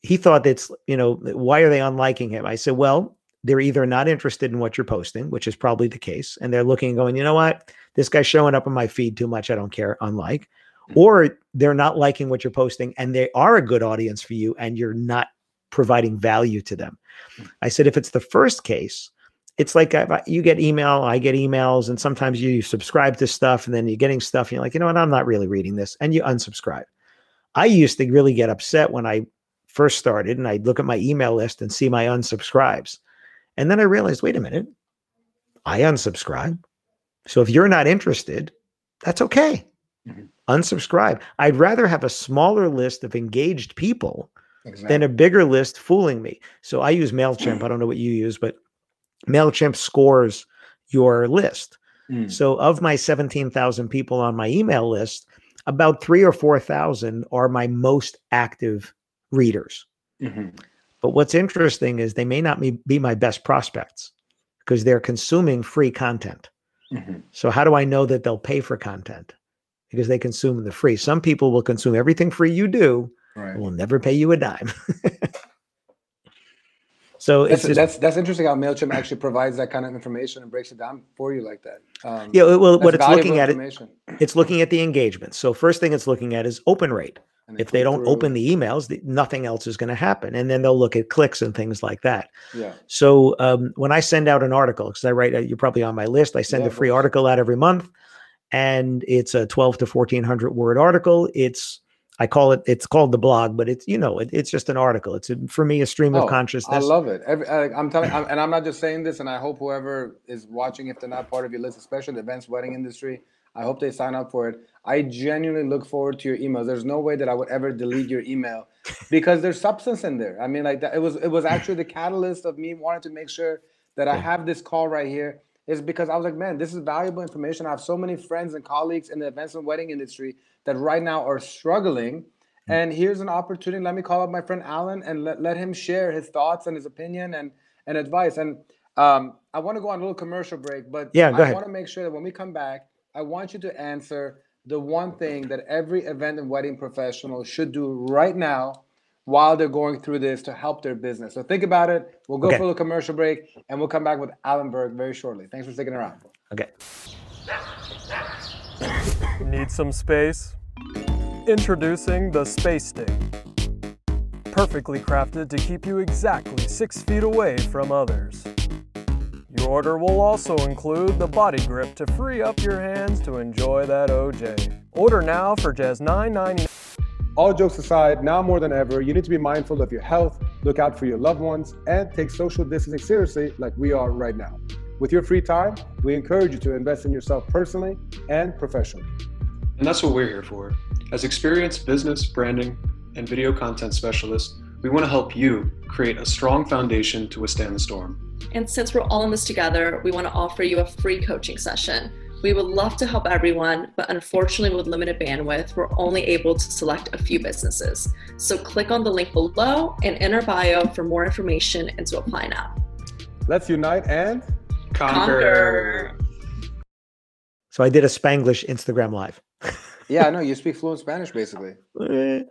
Speaker 2: he thought that's, you know, why are they unliking him? I said, well, they're either not interested in what you're posting, which is probably the case, and they're looking and going, you know what, this guy's showing up on my feed too much. I don't care. Unlike, mm-hmm. or they're not liking what you're posting, and they are a good audience for you, and you're not providing value to them. Mm. I said, if it's the first case, it's like you get email, I get emails, and sometimes you subscribe to stuff, and then you're getting stuff, and you're like, you know what, I'm not really reading this, and you unsubscribe. I used to really get upset when I first started, and I'd look at my email list and see my unsubscribes. And then I realized, wait a minute, I unsubscribe. So if you're not interested, that's okay. Mm-hmm. Unsubscribe. I'd rather have a smaller list of engaged people exactly. than a bigger list fooling me. So I use MailChimp. I don't know what you use, but MailChimp scores your list. Mm. So of my 17,000 people on my email list, about three or 4,000 are my most active readers. Mm-hmm. But what's interesting is they may not be my best prospects because they're consuming free content. Mm-hmm. So how do I know that they'll pay for content? Because they consume the free. Some people will consume everything free you do, right. will never pay you a dime. so
Speaker 1: that's, just, that's that's interesting how Mailchimp actually provides that kind of information and breaks it down for you like that.
Speaker 2: Um, yeah, well, what it's looking at it, it's looking at the engagement. So first thing it's looking at is open rate if they don't through. open the emails, the, nothing else is going to happen. And then they'll look at clicks and things like that.
Speaker 1: Yeah.
Speaker 2: So um, when I send out an article, because I write, uh, you're probably on my list, I send yeah, a free article out every month, and it's a 12 to 1400 word article. It's I call it, it's called the blog, but it's, you know, it, it's just an article. It's a, for me, a stream oh, of consciousness. I
Speaker 1: love it. Every, I, am telling, I'm, and I'm not just saying this, and I hope whoever is watching, if they're not part of your list, especially the events wedding industry, I hope they sign up for it. I genuinely look forward to your emails. There's no way that I would ever delete your email because there's substance in there. I mean, like that. It was it was actually the catalyst of me wanting to make sure that I have this call right here. Is because I was like, man, this is valuable information. I have so many friends and colleagues in the events and wedding industry that right now are struggling. Hmm. And here's an opportunity. Let me call up my friend Alan and let, let him share his thoughts and his opinion and and advice. And um, I want to go on a little commercial break, but
Speaker 2: yeah, I
Speaker 1: want to make sure that when we come back, I want you to answer the one thing that every event and wedding professional should do right now while they're going through this to help their business. So think about it. We'll go okay. for a commercial break and we'll come back with Alan Berg very shortly. Thanks for sticking around.
Speaker 2: Okay.
Speaker 3: Need some space? Introducing the Space Stick. Perfectly crafted to keep you exactly six feet away from others. Your order will also include the body grip to free up your hands to enjoy that OJ. Order now for just $9.99.
Speaker 1: All jokes aside, now more than ever, you need to be mindful of your health, look out for your loved ones, and take social distancing seriously like we are right now. With your free time, we encourage you to invest in yourself personally and professionally.
Speaker 4: And that's what we're here for. As experienced business, branding, and video content specialists, we want to help you create a strong foundation to withstand the storm.
Speaker 5: And since we're all in this together, we want to offer you a free coaching session. We would love to help everyone, but unfortunately, with limited bandwidth, we're only able to select a few businesses. So click on the link below and in our bio for more information and to apply now.
Speaker 1: Let's unite and
Speaker 5: conquer. conquer.
Speaker 2: So I did a Spanglish Instagram live.
Speaker 1: yeah, I know you speak fluent Spanish basically. Uh,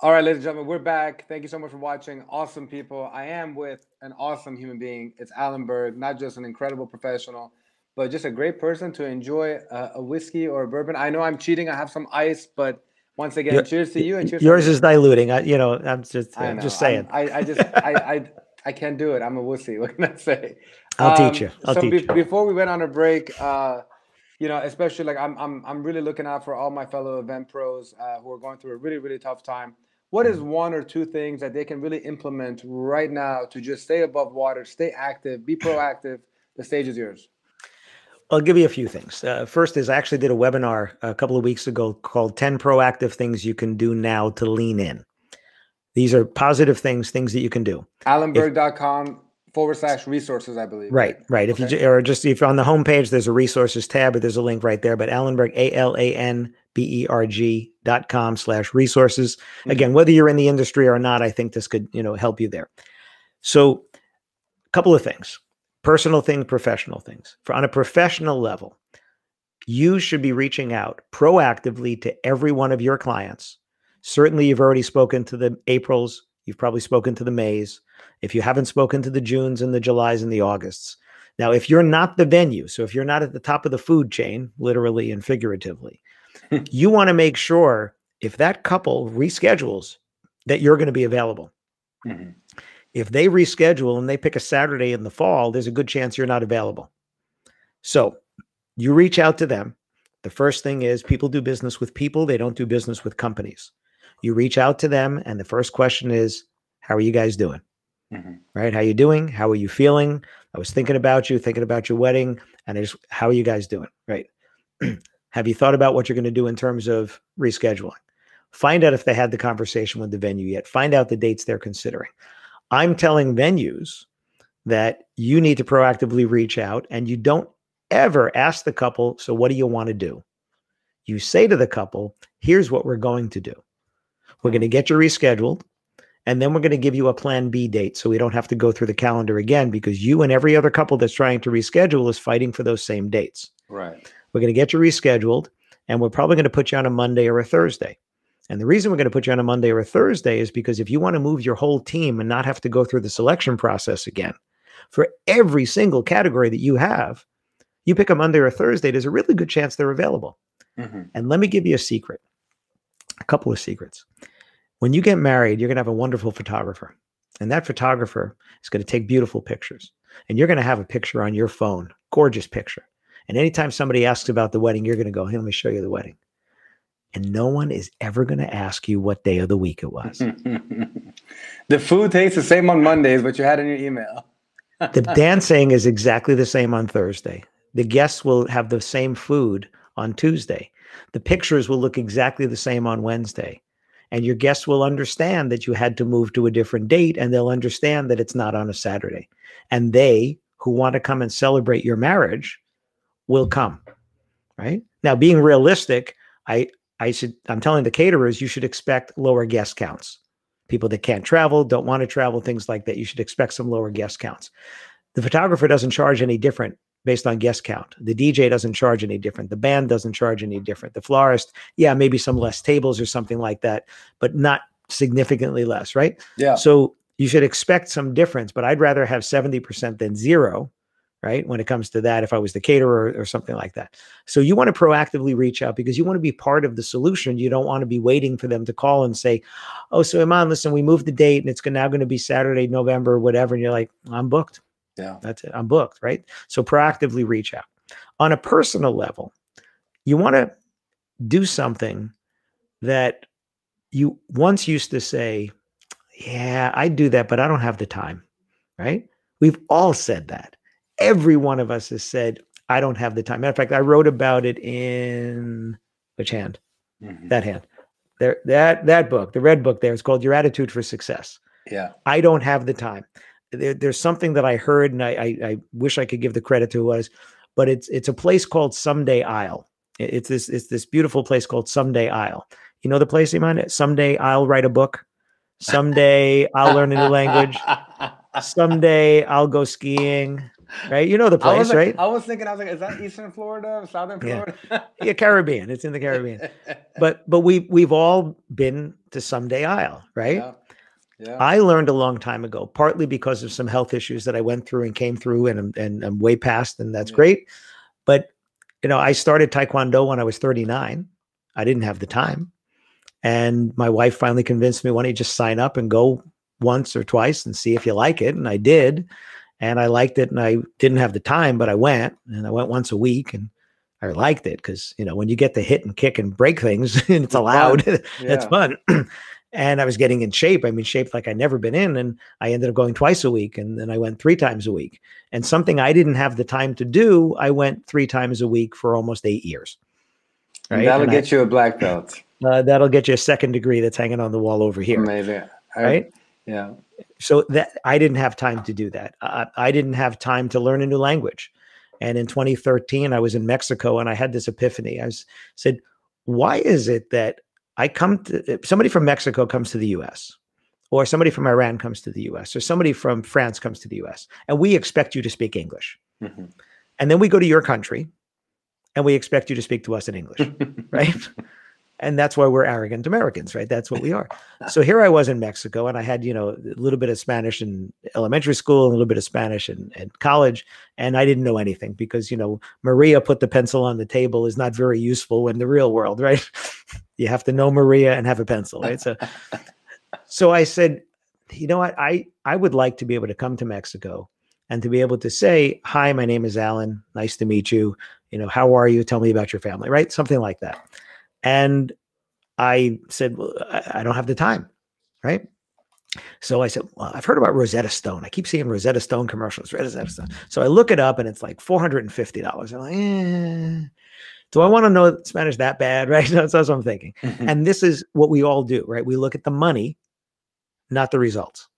Speaker 1: All right, ladies and gentlemen, we're back. Thank you so much for watching. Awesome people. I am with an awesome human being. It's Alan Berg, not just an incredible professional, but just a great person to enjoy a, a whiskey or a bourbon. I know I'm cheating. I have some ice, but once again,
Speaker 2: Your-
Speaker 1: cheers to you and cheers.
Speaker 2: Yours is diluting. I, you know, I'm just, I'm just saying.
Speaker 1: I, I just I, I I can't do it. I'm a wussy. What can I say?
Speaker 2: I'll
Speaker 1: Um,
Speaker 2: teach you. I'll
Speaker 1: so
Speaker 2: teach
Speaker 1: be-
Speaker 2: you.
Speaker 1: before we went on a break, uh, you know, especially like I'm I'm I'm really looking out for all my fellow event pros uh, who are going through a really really tough time. What is one or two things that they can really implement right now to just stay above water, stay active, be proactive? The stage is yours.
Speaker 2: I'll give you a few things. Uh, first is I actually did a webinar a couple of weeks ago called 10 proactive things you can do now to lean in. These are positive things, things that you can do.
Speaker 1: Alanberg.com forward slash resources, I believe.
Speaker 2: Right, right. If you
Speaker 1: Okay.
Speaker 2: or just if you're on the homepage, there's a resources tab, or there's a link right there. But Alanberg, A L A N B E R G dot com slash resources.
Speaker 1: Mhm.
Speaker 2: Again, whether you're in the industry or not, I think this could you know help you there. So, a couple of things: personal things, professional things. For on a professional level, you should be reaching out proactively to every one of your clients. Certainly, you've already spoken to the Aprils. You've probably spoken to the Mays. If you haven't spoken to the Junes and the Julys and the Augusts. Now, if you're not the venue, so if you're not at the top of the food chain, literally and figuratively, you want to make sure if that couple reschedules that you're going to be available.
Speaker 1: Mhm.
Speaker 2: If they reschedule and they pick a Saturday in the fall, there's a good chance you're not available. So you reach out to them. The first thing is people do business with people, they don't do business with companies. You reach out to them, and the first question is, How are you guys doing?
Speaker 1: Mhm.
Speaker 2: Right? How you doing? How are you feeling? I was thinking about you, thinking about your wedding, and I just how are you guys doing? Right. Have you thought about what you're going to do in terms of rescheduling? Find out if they had the conversation with the venue yet. Find out the dates they're considering. I'm telling venues that you need to proactively reach out and you don't ever ask the couple, so what do you want to do? You say to the couple, here's what we're going to do. We're going to get you rescheduled and then we're going to give you a plan B date so we don't have to go through the calendar again because you and every other couple that's trying to reschedule is fighting for those same dates.
Speaker 1: Right.
Speaker 2: We're going to get you rescheduled, and we're probably going to put you on a Monday or a Thursday. And the reason we're going to put you on a Monday or a Thursday is because if you want to move your whole team and not have to go through the selection process again for every single category that you have, you pick a Monday or a Thursday, there's a really good chance they're available.
Speaker 1: Mhm.
Speaker 2: And let me give you a secret a couple of secrets. When you get married, you're going to have a wonderful photographer. And that photographer is going to take beautiful pictures. And you're going to have a picture on your phone, gorgeous picture. And anytime somebody asks about the wedding, you're going to go, hey, let me show you the wedding. And no one is ever going to ask you what day of the week it was.
Speaker 1: the food tastes the same on Mondays, but you had in your email.
Speaker 2: the dancing is exactly the same on Thursday. The guests will have the same food on Tuesday. The pictures will look exactly the same on Wednesday. And your guests will understand that you had to move to a different date and they'll understand that it's not on a Saturday. And they who want to come and celebrate your marriage will come. Right? Now being realistic, I I should I'm telling the caterers you should expect lower guest counts. People that can't travel, don't want to travel, things like that. You should expect some lower guest counts. The photographer doesn't charge any different based on guest count. The DJ doesn't charge any different. The band doesn't charge any different. The florist, yeah, maybe some less tables or something like that, but not significantly less, right?
Speaker 1: Yeah.
Speaker 2: So you should expect some difference, but I'd rather have 70% than zero, right? When it comes to that, if I was the caterer or, or something like that. So you want to proactively reach out because you want to be part of the solution. You don't want to be waiting for them to call and say, oh, so Iman, listen, we moved the date and it's now going to be Saturday, November, whatever. And you're like, I'm booked.
Speaker 1: Yeah.
Speaker 2: That's it. I'm booked, right? So proactively reach out. On a personal level, you want to do something that you once used to say, Yeah, I do that, but I don't have the time, right? We've all said that. Every one of us has said, I don't have the time. Matter of fact, I wrote about it in which hand?
Speaker 1: Mhm.
Speaker 2: That hand. There, that that book, the red book there, is called Your Attitude for Success.
Speaker 1: Yeah.
Speaker 2: I don't have the time. There, there's something that I heard, and I, I, I wish I could give the credit to was, but it's it's a place called Someday Isle. It- It's this it's this beautiful place called Someday Isle. You know the place, Iman? Someday I'll write a book. Someday I'll learn a new language. Someday I'll go skiing. Right? You know the
Speaker 1: I
Speaker 2: place,
Speaker 1: like-
Speaker 2: right?
Speaker 1: I was thinking, I was like, is that Eastern Florida, Southern
Speaker 2: Yeah.
Speaker 1: Florida?
Speaker 2: Yeah, Caribbean. It's in the Caribbean. But but we we've all been to Someday Isle, right?
Speaker 1: Yeah. Yeah.
Speaker 2: I learned a long time ago, partly because of some health issues that I went through and came through, and I'm- and I'm way past, and that's
Speaker 1: Yeah.
Speaker 2: great. but you know, I started Taekwondo when I was 39. I didn't have the time. And my wife finally convinced me, why don't you just sign up and go once or twice and see if you like it? And I did. And I liked it. And I didn't have the time, but I went and I went once a week and I liked it because, you know, when you get to hit and kick and break things and it's allowed, it's
Speaker 1: Yeah.
Speaker 2: fun. and I was getting in shape. I mean, shaped like I'd never been in. And I ended up going twice a week. And then I went three times a week. And something I didn't have the time to do, I went three times a week for almost eight years.
Speaker 1: And that'll
Speaker 2: And I-
Speaker 1: get you a black belt.
Speaker 2: uh, that'll get you a second degree that's hanging on the wall over here.
Speaker 1: Amazing. I-
Speaker 2: Right.
Speaker 1: Yeah.
Speaker 2: So that I didn't have time to do that. I, I didn't have time to learn a new language. And in 2013, I was in Mexico and I had this epiphany. I was, said, why is it that I come to somebody from Mexico comes to the US or somebody from Iran comes to the US or somebody from France comes to the US and we expect you to speak English.
Speaker 1: Mhm.
Speaker 2: And then we go to your country and we expect you to speak to us in English, right? And that's why we're arrogant Americans, right? That's what we are. So here I was in Mexico and I had, you know, a little bit of Spanish in elementary school, a little bit of Spanish in, in college, and I didn't know anything because, you know, Maria put the pencil on the table is not very useful in the real world, right? you have to know Maria and have a pencil, right? So so I said, you know what? I I would like to be able to come to Mexico and to be able to say, "Hi, my name is Alan. Nice to meet you. You know, how are you? Tell me about your family." Right? Something like that. And I said, well, I, don't have the time. Right? So I said, well, I've heard about Rosetta Stone. I keep seeing Rosetta Stone commercials. Rosetta Stone. So I look it up, and it's like four hundred and fifty dollars. I'm like, eh. Do I want to know Spanish that bad? Right? That's what I'm thinking. And this is what we all do, right? We look at the money, not the results.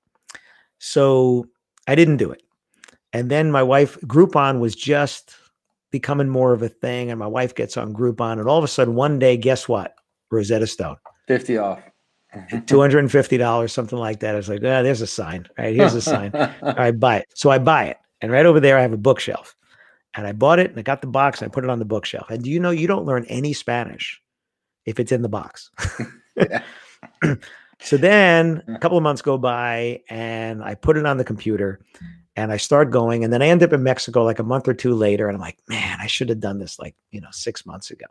Speaker 2: So I didn't do it. And then my wife, Groupon was just becoming more of a thing. And my wife gets on Groupon. And all of a sudden, one day, guess what? Rosetta Stone,
Speaker 1: 50 off.
Speaker 2: $250, something like that. I was like, ah, there's a sign, right? Here's a sign. All right, buy it. So I buy it. And right over there, I have a bookshelf. And I bought it and I got the box and I put it on the bookshelf. And do you know you don't learn any Spanish if it's in the box? So then a couple of months go by and I put it on the computer and I start going. And then I end up in Mexico like a month or two later. And I'm like, man, I should have done this like, you know, six months ago.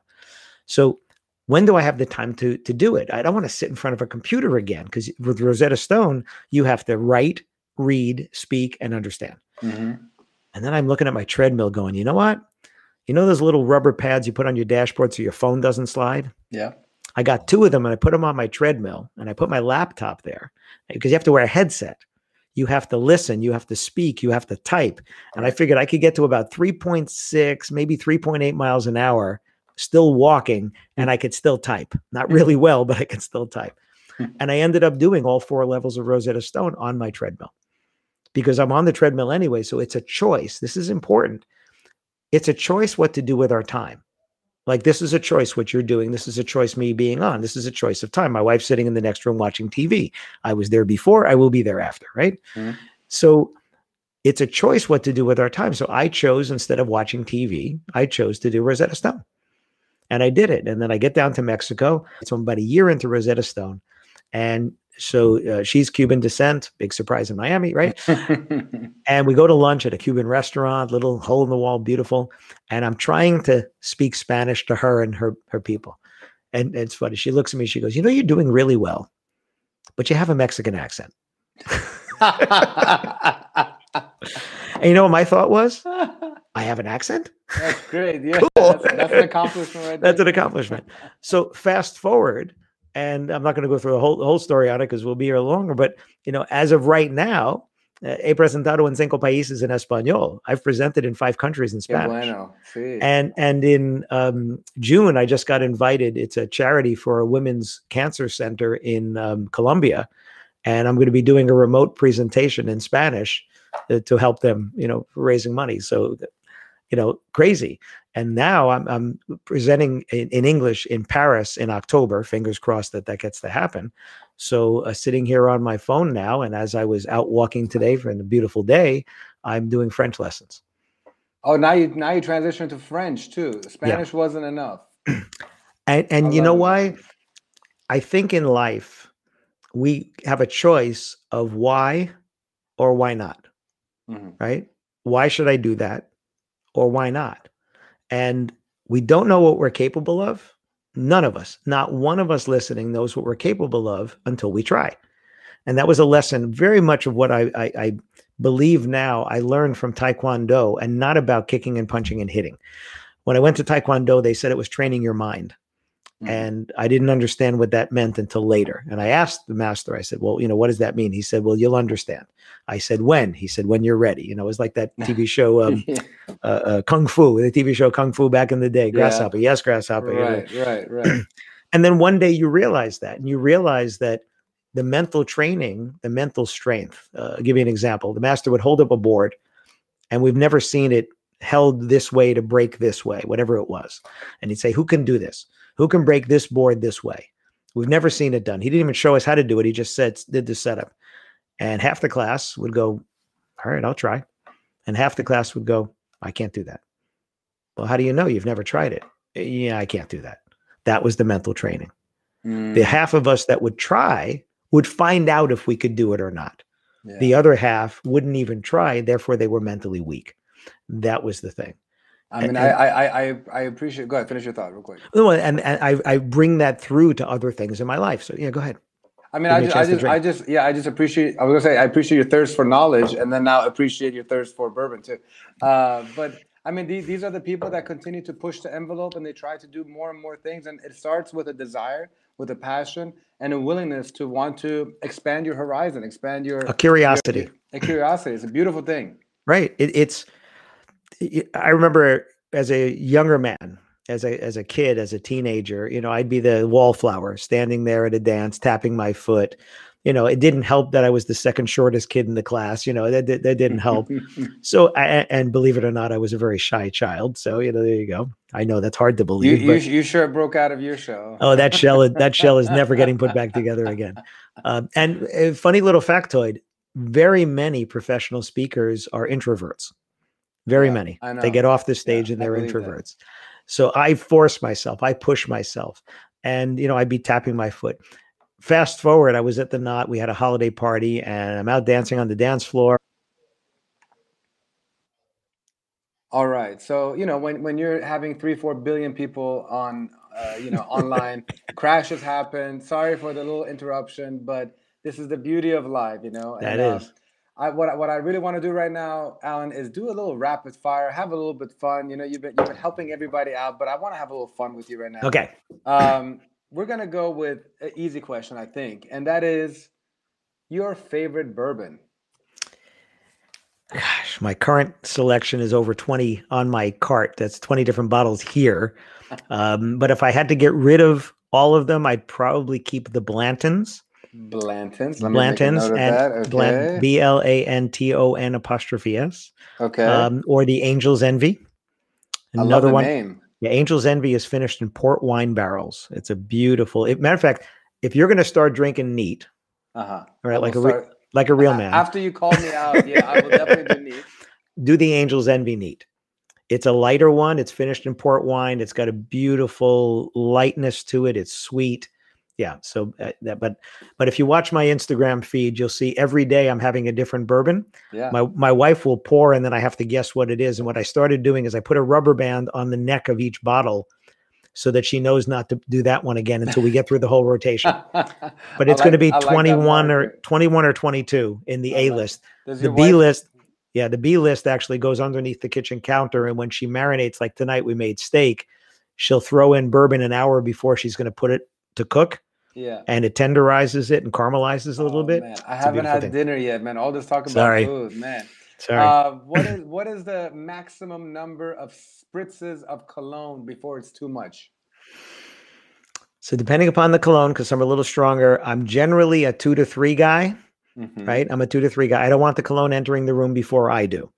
Speaker 2: So when do I have the time to to do it? I don't want to sit in front of a computer again because with Rosetta Stone, you have to write, read, speak, and understand.
Speaker 1: Mhm.
Speaker 2: And then I'm looking at my treadmill going, you know what? You know those little rubber pads you put on your dashboard so your phone doesn't slide?
Speaker 1: Yeah.
Speaker 2: I got two of them and I put them on my treadmill and I put my laptop there because you have to wear a headset. You have to listen, you have to speak, you have to type. And I figured I could get to about 3.6, maybe 3.8 miles an hour still walking and I could still type. Not really well, but I could still type. Hmm. And I ended up doing all four levels of Rosetta Stone on my treadmill because I'm on the treadmill anyway. So it's a choice. This is important. It's a choice what to do with our time. Like this is a choice what you're doing. This is a choice me being on. This is a choice of time. My wife's sitting in the next room watching TV. I was there before. I will be there after. Right.
Speaker 1: Mhm.
Speaker 2: So it's a choice what to do with our time. So I chose instead of watching TV, I chose to do Rosetta Stone. And I did it. And then I get down to Mexico. So I'm about a year into Rosetta Stone. And so uh, she's Cuban descent, big surprise in Miami, right? and we go to lunch at a Cuban restaurant, little hole in the wall, beautiful. And I'm trying to speak Spanish to her and her her people. And it's funny. She looks at me. She goes, "You know, you're doing really well, but you have a Mexican accent." And you know what my thought was? I have an accent.
Speaker 1: That's great. Yeah.
Speaker 2: Cool.
Speaker 1: That's, that's an accomplishment right
Speaker 2: That's an accomplishment. So fast forward, and I'm not going to go through the whole the whole story on it because we'll be here longer. But you know, as of right now, uh, he presentado en cinco países en español. I've presented in five countries in Spanish.
Speaker 1: bueno. Sí.
Speaker 2: And and in um, June, I just got invited. It's a charity for a women's cancer center in um, Colombia, and I'm going to be doing a remote presentation in Spanish uh, to help them, you know, raising money. So, you know, crazy. And now I'm I'm presenting in, in English in Paris in October. Fingers crossed that that gets to happen. So, uh, sitting here on my phone now, and as I was out walking today for a beautiful day, I'm doing French lessons.
Speaker 1: oh, now you now you transition to French too. Spanish wasn't enough.
Speaker 2: And and
Speaker 1: I
Speaker 2: you know
Speaker 1: it.
Speaker 2: why? I think in life we have a choice of why or why not,
Speaker 1: Mhm.
Speaker 2: right? Why should I do that or why not? And we don't know what we're capable of. None of us, not one of us listening, knows what we're capable of until we try. And that was a lesson very much of what I, I, I believe now I learned from Taekwondo and not about kicking and punching and hitting. When I went to Taekwondo, they said it was training your mind. Mm-hmm. And I didn't understand what that meant until later. And I asked the master, I said, Well, you know, what does that mean? He said, Well, you'll understand. I said, When? He said, When you're ready. You know, it was like that TV show, um, uh, uh, Kung Fu, the TV show Kung Fu back in the day. Grasshopper. Yeah. Yes, Grasshopper.
Speaker 1: Right,
Speaker 2: you know?
Speaker 1: right, right.
Speaker 2: and then one day you realize that, and you realize that the mental training, the mental strength. Uh, I'll give you an example. The master would hold up a board, and we've never seen it held this way to break this way, whatever it was. And he'd say, Who can do this? Who can break this board this way? We've never seen it done. He didn't even show us how to do it. He just said, did the setup. And half the class would go, All right, I'll try. And half the class would go, I can't do that. Well, how do you know? You've never tried it. Yeah, I can't do that. That was the mental training. Mm. The half of us that would try would find out if we could do it or not. Yeah. The other half wouldn't even try, therefore they were mentally weak. That was the thing.
Speaker 1: I mean, and, I, I, I, I appreciate. Go ahead, finish your thought real quick.
Speaker 2: No, and, and I, I bring that through to other things in my life. So yeah, go ahead.
Speaker 1: I mean, I just, I just, I just, yeah, I just appreciate. I was gonna say, I appreciate your thirst for knowledge, and then now appreciate your thirst for bourbon too. Uh, but I mean, these, these are the people that continue to push the envelope, and they try to do more and more things. And it starts with a desire, with a passion, and a willingness to want to expand your horizon, expand your
Speaker 2: a curiosity. Your,
Speaker 1: a curiosity. It's a beautiful thing.
Speaker 2: Right. It, it's I remember as a younger man, as a as a kid, as a teenager, you know, I'd be the wallflower standing there at a dance, tapping my foot. You know, it didn't help that I was the second shortest kid in the class. You know, that that, that didn't help. so, I, and believe it or not, I was a very shy child. So, you know, there you go. I know that's hard to believe.
Speaker 1: You, you, you sure broke out of your shell.
Speaker 2: oh, that shell, that shell is never getting put back together again. Um, and a funny little factoid: very many professional speakers are introverts. Very yeah, many. They get off the stage yeah, and they're introverts. That. So I force myself, I push myself. And, you know, I'd be tapping my foot. Fast forward, I was at the knot. We had a holiday party and I'm out dancing on the dance floor.
Speaker 1: All right. So, you know, when, when you're having three, four billion people on, uh, you know, online, crashes happen. Sorry for the little interruption, but this is the beauty of live, you know.
Speaker 2: That and, is.
Speaker 1: I, what, what I really want to do right now, Alan, is do a little rapid fire, have a little bit fun. You know, you've been you've been helping everybody out, but I want to have a little fun with you right now.
Speaker 2: Okay.
Speaker 1: Um, we're gonna go with an easy question, I think, and that is your favorite bourbon.
Speaker 2: Gosh, my current selection is over 20 on my cart. That's 20 different bottles here. Um, but if I had to get rid of all of them, I'd probably keep the Blantons.
Speaker 1: Blantons.
Speaker 2: Let Blantons and okay. B L A N T O N apostrophe S.
Speaker 1: Okay.
Speaker 2: Um, or the Angel's Envy.
Speaker 1: Another one. Name.
Speaker 2: Yeah, Angel's Envy is finished in port wine barrels. It's a beautiful. It, matter of fact, if you're going to start drinking neat,
Speaker 1: uh-huh.
Speaker 2: right, like a like a real man.
Speaker 1: After you call me out, yeah, I will definitely do neat.
Speaker 2: Do the Angel's Envy neat. It's a lighter one. It's finished in port wine. It's got a beautiful lightness to it. It's sweet yeah so uh, that but but if you watch my instagram feed you'll see every day i'm having a different bourbon.
Speaker 1: Yeah.
Speaker 2: My my wife will pour and then i have to guess what it is and what i started doing is i put a rubber band on the neck of each bottle so that she knows not to do that one again until we get through the whole rotation. But it's like, going to be 21 like or 21 or 22 in the a list the b list yeah the b list actually goes underneath the kitchen counter and when she marinates like tonight we made steak she'll throw in bourbon an hour before she's going to put it to cook
Speaker 1: yeah.
Speaker 2: And it tenderizes it and caramelizes a little
Speaker 1: oh,
Speaker 2: bit.
Speaker 1: Man. I haven't had thing. dinner yet, man. All this talk about
Speaker 2: Sorry.
Speaker 1: food, man.
Speaker 2: Sorry.
Speaker 1: Uh, what is what is the maximum number of spritzes of cologne before it's too much?
Speaker 2: So depending upon the cologne, because I'm a little stronger, I'm generally a two to three guy. Mm-hmm. Right? I'm a two to three guy. I don't want the cologne entering the room before I do.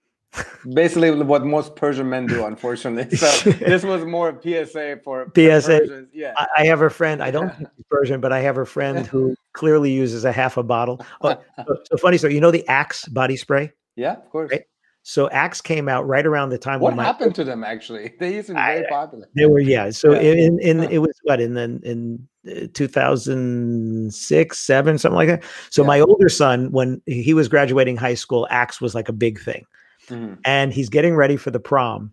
Speaker 1: Basically, what most Persian men do, unfortunately. So this was more PSA for
Speaker 2: PSA. Yeah, I, I, have a friend. I don't Persian, but I have a friend who clearly uses a half a bottle. Oh, so, so, funny story. You know the Axe body spray?
Speaker 1: Yeah, of course. Right?
Speaker 2: So Axe came out right around the time
Speaker 1: what
Speaker 2: when
Speaker 1: happened my, to them actually? They used to be very I, popular.
Speaker 2: They were yeah. So yeah. in in it was what in the in uh, 2006 7 something like that. So yeah. my older son when he was graduating high school Axe was like a big thing. Mm-hmm. And he's getting ready for the prom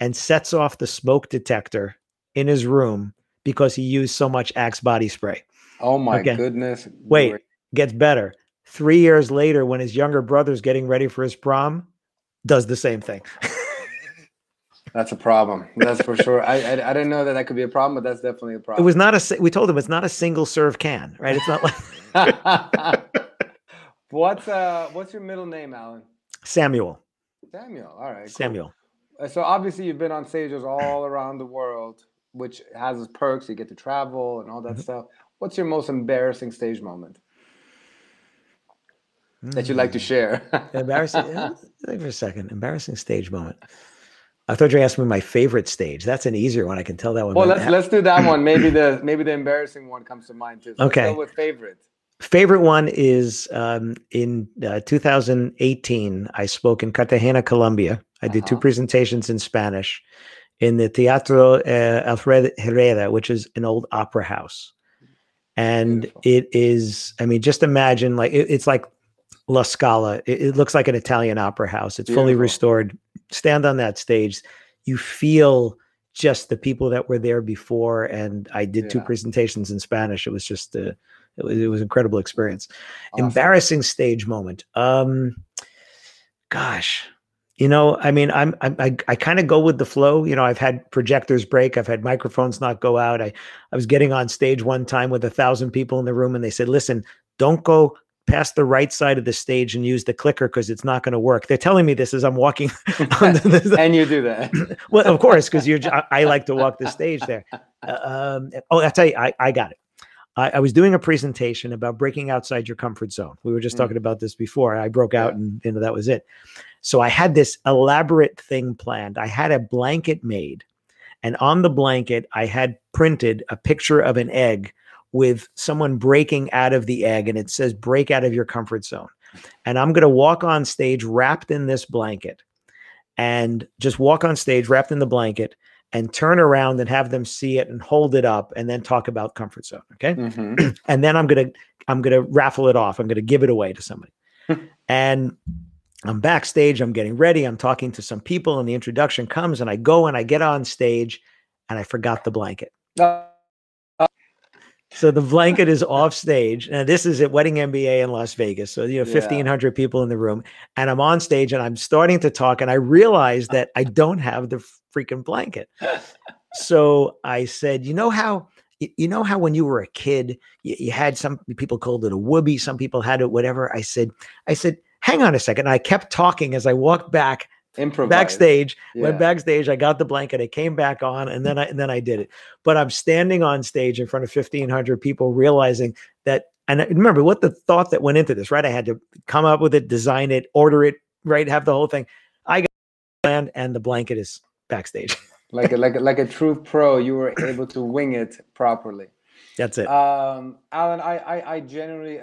Speaker 2: and sets off the smoke detector in his room because he used so much Axe body spray.
Speaker 1: Oh my
Speaker 2: Okay.
Speaker 1: goodness.
Speaker 2: Wait,
Speaker 1: Great.
Speaker 2: gets better. Three years later, when his younger brother's getting ready for his prom, does the same thing.
Speaker 1: That's a problem. That's for sure. I, I I didn't know that that could be a problem, but that's definitely a problem.
Speaker 2: It was not a. We told him it's not a single serve can, right? It's not like
Speaker 1: what's uh what's your middle name, Alan?
Speaker 2: Samuel.
Speaker 1: Samuel. All right.
Speaker 2: Samuel.
Speaker 1: Uh, So obviously you've been on stages all around the world, which has its perks. You get to travel and all that
Speaker 2: Mhm.
Speaker 1: stuff. What's your most embarrassing stage moment that you'd like to
Speaker 2: Mm.
Speaker 1: share?
Speaker 2: Embarrassing. uh, Think for a second. Embarrassing stage moment. I thought you were asking me my favorite stage. That's an easier one. I can tell that one.
Speaker 1: well, let's let's do that one. Maybe the maybe the embarrassing one comes to mind too. So let's
Speaker 2: Okay.
Speaker 1: go with favorite.
Speaker 2: Favorite one is um, in uh, 2018. I spoke in Cartagena, Colombia. I did two
Speaker 1: Uh-huh.
Speaker 2: presentations in Spanish in the Teatro uh, Alfred Herrera, which is an old opera house. And
Speaker 1: Beautiful.
Speaker 2: it is, I mean, just imagine like it- it's like La Scala. It, it looks like an Italian opera house. It's fully restored. Stand on that stage, you feel just the people that were there before. And I did two presentations in Spanish. It was just a, it was, it was an incredible experience.
Speaker 1: Awesome.
Speaker 2: Embarrassing stage moment. Um, gosh, you know, I mean, I'm, I'm I, I kind of go with the flow. You know, I've had projectors break. I've had microphones not go out. I, I was getting on stage one time with a thousand people in the room, and they said, "Listen, don't go past the right side of the stage and use the clicker because it's not going to work." They're telling me this as I'm walking.
Speaker 1: and you do that.
Speaker 2: well, of course, because you're. I like to walk the stage there. Uh, Um, oh, I tell you, I, I got it. I, I was doing a presentation about breaking outside your comfort zone. We were just
Speaker 1: Mm.
Speaker 2: talking about this before. I broke out,
Speaker 1: Yeah.
Speaker 2: and you know that was it. So I had this elaborate thing planned. I had a blanket made, and on the blanket, I had printed a picture of an egg with someone breaking out of the egg, and it says "break out of your comfort zone." And I'm going to walk on stage wrapped in this blanket, and just walk on stage wrapped in the blanket and turn around and have them see it and hold it up and then talk about comfort zone okay
Speaker 1: Mhm.
Speaker 2: and then i'm gonna i'm gonna raffle it off i'm gonna give it away to somebody and i'm backstage i'm getting ready i'm talking to some people and the introduction comes and i go and i get on stage and i forgot the blanket
Speaker 1: Uh,
Speaker 2: so the blanket is off stage and this is at wedding mba in las vegas so you know
Speaker 1: Yeah.
Speaker 2: 1500 people in the room and i'm on stage and i'm starting to talk and i realize that i don't have the freaking blanket. So i said you know how you know how when you were a kid you, you had some people called it a whoopee some people had it whatever? I said i said hang on a second. I kept talking as i walked back
Speaker 1: improvise.
Speaker 2: backstage
Speaker 1: Yeah.
Speaker 2: went backstage i got the blanket i came back on and then i and then i did it. But i'm standing on stage in front of 1500 people realizing that and remember what the thought that went into this right? I had to come up with it design it order it right? Have the whole thing. I got planned and the blanket is backstage
Speaker 1: like a, like a, like a true pro, you were able to wing it properly.
Speaker 2: that's it
Speaker 1: Um, Alan, I, I, I generally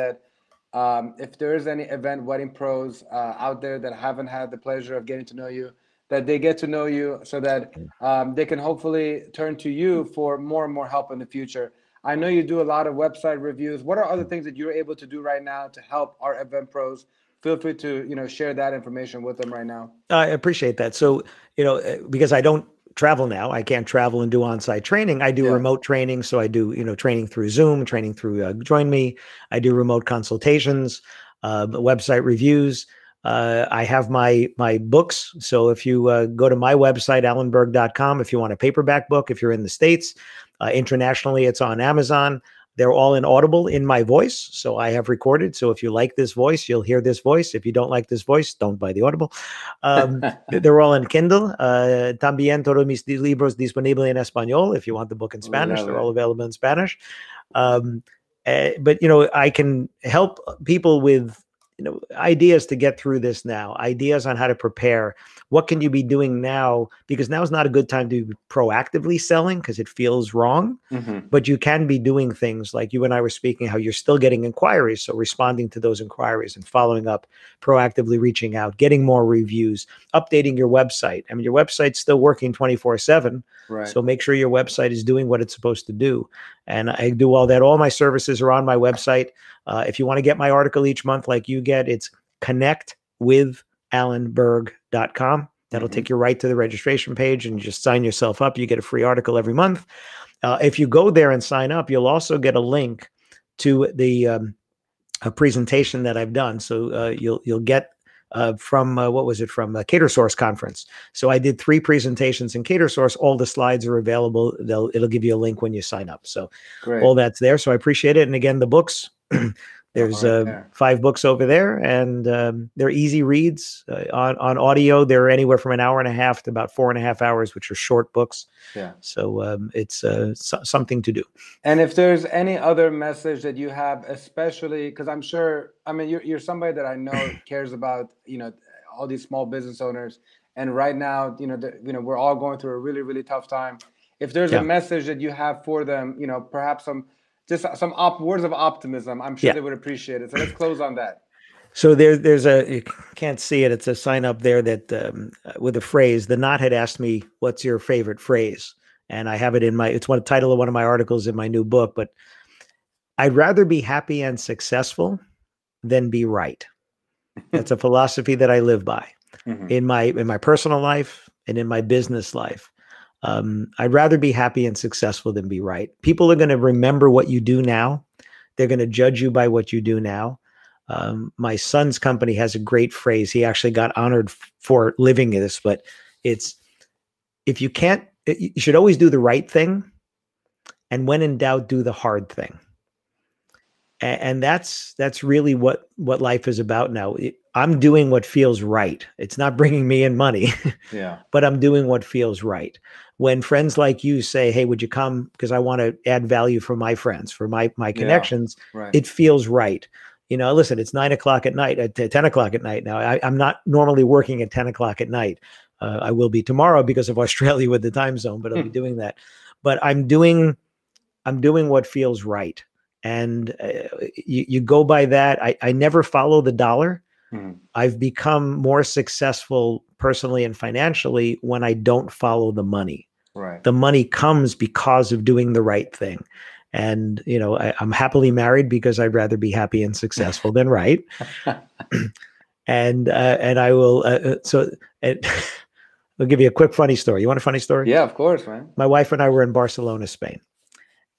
Speaker 1: that um, if there is any event wedding pros uh, out there that haven't had the pleasure of getting to know you, that they get to know you so that um, they can hopefully turn to you for more and more help in the future. I know you do a lot of website reviews. What are other things that you're able to do right now to help our event pros? Feel free to you know share that information with them right now.
Speaker 2: I appreciate that. So, you know, uh, because I don't travel now, I can't travel and do on-site training. I do
Speaker 1: Yeah.
Speaker 2: remote training, so I do, you know, training through Zoom, training through uh, Join Me. I do remote consultations, uh, website reviews. Uh, I have my my books. So if you uh, go to my website, alanberg.com, if you want a paperback book, if you're in the States, uh, internationally, it's on Amazon. They're all in Audible in my voice. So I have recorded. So if you like this voice, you'll hear this voice. If you don't like this voice, don't buy the Audible. Um, they're all in Kindle. Uh, también todos mis libros disponibles en español. If you want the book in Spanish, they're all available in Spanish. Um, eh, but you know, I can help people with you know ideas to get through this now. Ideas on how to prepare. What can you be doing now? Because now is not a good time to be proactively selling because it feels wrong
Speaker 1: Mhm.
Speaker 2: but you can be doing things like you and I were speaking how you're still getting inquiries so responding to those inquiries and following up proactively reaching out getting more reviews updating your website I mean your website's still working 24/7
Speaker 1: Right.
Speaker 2: so make sure your website is doing what it's supposed to do and I do all that all my services are on my website uh, if you want to get my article each month like you get it's connect with alanberg.com. That'll
Speaker 1: Mhm.
Speaker 2: take you right to the registration page and you just sign yourself up. You get a free article every month. Uh, if you go there and sign up, you'll also get a link to the um, a presentation that I've done. So uh, you'll you'll get uh, from uh, what was it from a Catersource conference. So I did three presentations in Catersource. All the slides are available. They'll it'll give you a link when you sign up. So
Speaker 1: Great.
Speaker 2: all that's there. So I appreciate it. And again, the books. There's uh,
Speaker 1: there.
Speaker 2: five books over there, and um, they're easy reads uh, on on audio. They're anywhere from an hour and a half to about four and a half hours, which are short books.
Speaker 1: Yeah.
Speaker 2: So um, it's uh, so- something to do.
Speaker 1: And if there's any other message that you have, especially because I'm sure, I mean, you're, you're somebody that I know cares about, you know, all these small business owners. And right now, you know, the, you know, we're all going through a really, really tough time. If there's
Speaker 2: Yeah.
Speaker 1: a message that you have for them, you know, perhaps some, just some op- words of optimism, I'm sure
Speaker 2: Yeah.
Speaker 1: they would appreciate it. So let's close on that.
Speaker 2: So there, there's a you can't see it. It's a sign up there that um, with a phrase. The knot had asked me, "What's your favorite phrase?" And I have it in my. It's one title of one of my articles in my new book. But I'd rather be happy and successful than be right. That's a philosophy that I live by
Speaker 1: Mhm.
Speaker 2: in my in my personal life and in my business life. Um, I'd rather be happy and successful than be right. People are going to remember what you do now. They're going to judge you by what you do now. Um, my son's company has a great phrase. He actually got honored f- for living this, but it's if you can't, it- you should always do the right thing, and when in doubt, do the hard thing. And that's that's really what what life is about now. It- I'm doing what feels right. It's not bringing me in money,
Speaker 1: Yeah.
Speaker 2: but I'm doing what feels right. When friends like you say, "Hey, would you come?" Because I want to add value for my friends, for my my connections,
Speaker 1: Right.
Speaker 2: it feels right. You know, listen, it's nine o'clock at night, at 10 o'clock at night now. I, I'm not normally working at 10 o'clock at night. Uh, I will be tomorrow because of Australia with the time zone, but I'll be
Speaker 1: Hmm.
Speaker 2: doing that. But I'm doing, I'm doing what feels right. And uh, you, you go by that. I, I never follow the dollar.
Speaker 1: Mhm.
Speaker 2: I've become more successful personally and financially when I don't follow the money
Speaker 1: Right.
Speaker 2: the money comes because of doing the right thing and you know I, i'm happily married because i'd rather be happy and successful than right and uh, and i will uh, uh, so it, i'll give you a quick funny story you want a funny story
Speaker 1: yeah, of course, man.
Speaker 2: my wife and i were in barcelona spain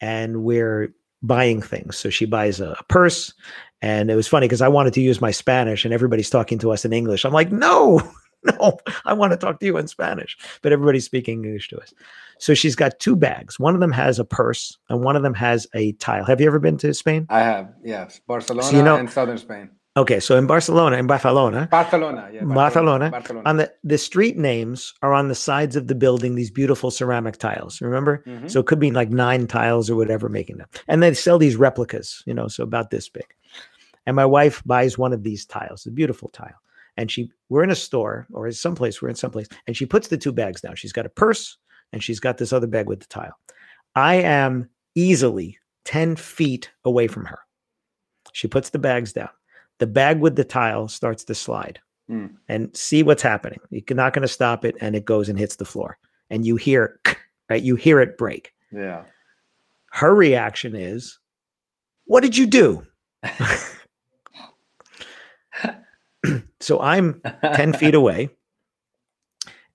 Speaker 2: and we're buying things. So she buys a, purse and it was funny because i wanted to use my spanish and everybody's talking to us in english. I'm like no no i want to talk to you in spanish. But everybody's speaking english to us. So she's got two bags. One of them has a purse and one of them has a tile. Have you ever been to spain?
Speaker 1: I have, yes. Barcelona
Speaker 2: you know-
Speaker 1: and southern Spain.
Speaker 2: Okay so in barcelona in barcelona
Speaker 1: Barcelona, yeah.
Speaker 2: Barcelona,
Speaker 1: Barcelona.
Speaker 2: on the the street names are on the sides of the building these beautiful ceramic tiles remember
Speaker 1: Mhm.
Speaker 2: So it could be like nine tiles or whatever making them. And they sell these replicas, you know, so about this big. And my wife buys one of these tiles, a beautiful tile. And she, we're in a store or someplace, we're in someplace, and she puts the two bags down. She's got a purse and she's got this other bag with the tile. I am easily 10 feet away from her. She puts the bags down. The bag with the tile starts to slide
Speaker 1: Hmm.
Speaker 2: and see what's happening. You're not going to stop it. And it goes and hits the floor. And you hear, right? You hear it break
Speaker 1: Yeah.
Speaker 2: her reaction is, What did you do? so I'm 10 feet away.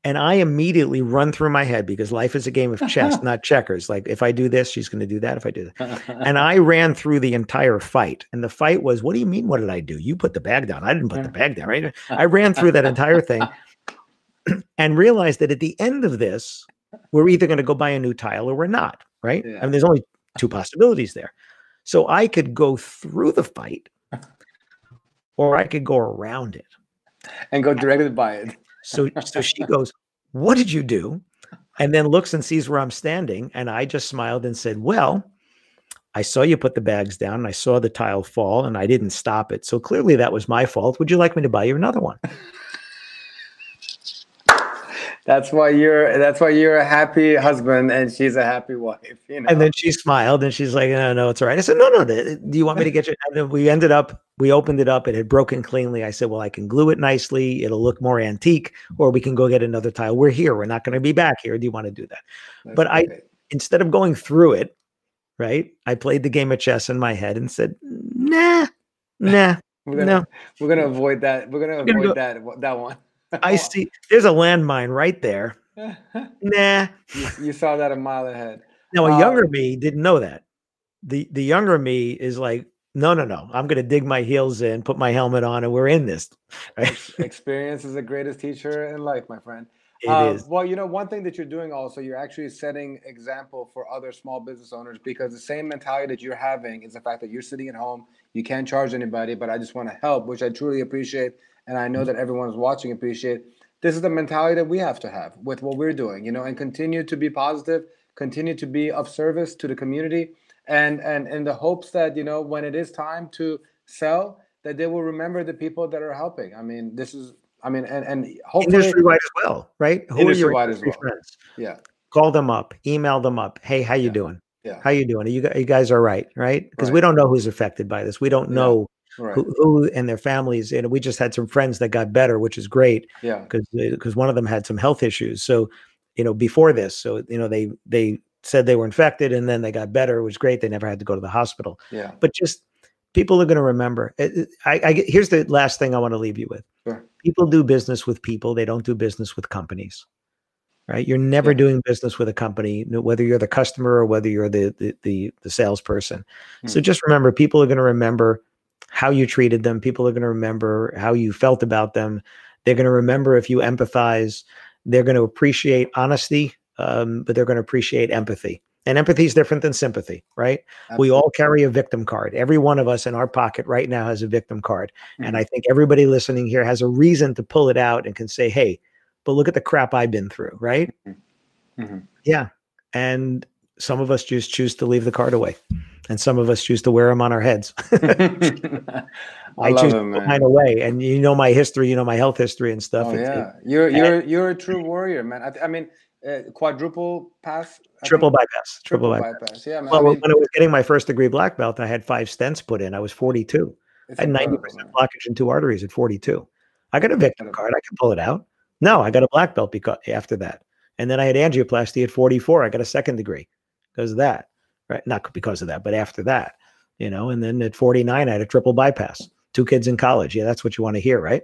Speaker 2: And I immediately run through my head because life is a game of chess, not checkers. Like if I do this, she's going to do that. If I do that. And I ran through the entire fight. And the fight was, What do you mean? What did I do? You put the bag down. I didn't put the bag down, right? I ran through that entire thing and realized that at the end of this, we're either going to go buy a new tile or we're not, right?
Speaker 1: Yeah.
Speaker 2: I mean, there's only two possibilities there. So I could go through the fight or I could go around it.
Speaker 1: and go directly by it.
Speaker 2: So so she goes, "What did you do?" And then looks and sees where I'm standing, and I just smiled and said, "Well, I saw you put the bags down, and I saw the tile fall, and I didn't stop it. So clearly that was my fault. Would you like me to buy you another one?"
Speaker 1: That's why you're. That's why you're a happy husband and she's a happy wife. You know.
Speaker 2: And then she smiled and she's like, no, no, it's all right. I said, no, no, do you want me to get you? And then we ended up, we opened it up. It had broken cleanly. I said, well, I can glue it nicely. It'll look more antique, or we can go get another tile. We're here. We're not going to be back here. Do you want to do that?
Speaker 1: That's
Speaker 2: but I- Instead of going through it, right, I played the game of chess in my head and said, nah, nah,
Speaker 1: We're gonna, no. we're gonna avoid that. We're gonna avoid go, that that one.
Speaker 2: I see. There's a landmine right there. nah.
Speaker 1: You, you, saw that a mile ahead.
Speaker 2: Now, a um, younger me didn't know that. The the younger me is like, no, no, no. I'm gonna dig my heels in, put my helmet on, and we're in this.
Speaker 1: Right? Experience is the greatest teacher in life, my friend. It uh, is. Well, you know, one thing that you're doing also, you're actually setting example for other small business owners because the same mentality that you're having is the fact that you're sitting at home, you can't charge anybody, but I just want to help, which I truly appreciate, and I know that everyone is watching appreciate. This is the mentality that we have to have with what we're doing, you know, and continue to be positive, continue to be of service to the community, and and in the hopes that you know when it is time to sell, that they will remember the people that are helping. I mean, this is I mean, and and hopefully
Speaker 2: industry wide as well, right?
Speaker 1: Who industry wide as well. Friends? Yeah.
Speaker 2: Call them up, email them up. Hey, how you yeah. doing? Yeah. How you doing? Are you, you guys are right, right? Because right. we don't know who's affected by this. We don't know right. who, who, and their families. And we just had some friends that got better, which is great.
Speaker 1: Yeah.
Speaker 2: Because because one of them had some health issues. So, you know, before this, so you know, they they said they were infected and then they got better. It was great. They never had to go to the hospital.
Speaker 1: Yeah.
Speaker 2: But just people are going to remember. I, I, here's the last thing I want to leave you with.
Speaker 1: Sure.
Speaker 2: People do business with people. They don't do business with companies. Right? You're never yeah. doing business with a company, whether you're the customer or whether you're the the the, the salesperson. Hmm. So just remember, people are going to remember how you treated them. People are going to remember how you felt about them. They're going to remember if you empathize. They're going to appreciate honesty, um, but they're going to appreciate empathy. And empathy is different than sympathy, right? Absolutely. We all carry a victim card. Every one of us in our pocket right now has a victim card. Mm-hmm. And I think everybody listening here has a reason to pull it out and can say, hey, but look at the crap I've been through, right? Mm-hmm. mm-hmm. Yeah. And some of us just choose to leave the card away, and some of us choose to wear them on our heads. I, I choose it, to mine away, and you know my history, you know my health history and stuff.
Speaker 1: Oh, yeah, it, you're you're you're a true warrior, man. I, I mean, uh, quadruple pass,
Speaker 2: I triple think? bypass, triple, triple bypass. bypass. Yeah, man. Well, I mean, when I was getting my first degree black belt, I had five stents put in. I was 42. I had 90 percent blockage in two arteries at 42. I got a victim card. I can pull it out. No, I got a black belt because after that, and then I had angioplasty at 44. I got a second degree because of that, right? Not because of that, but after that, you know. And then at 49, I had a triple bypass. Two kids in college. Yeah, that's what you want to hear, right?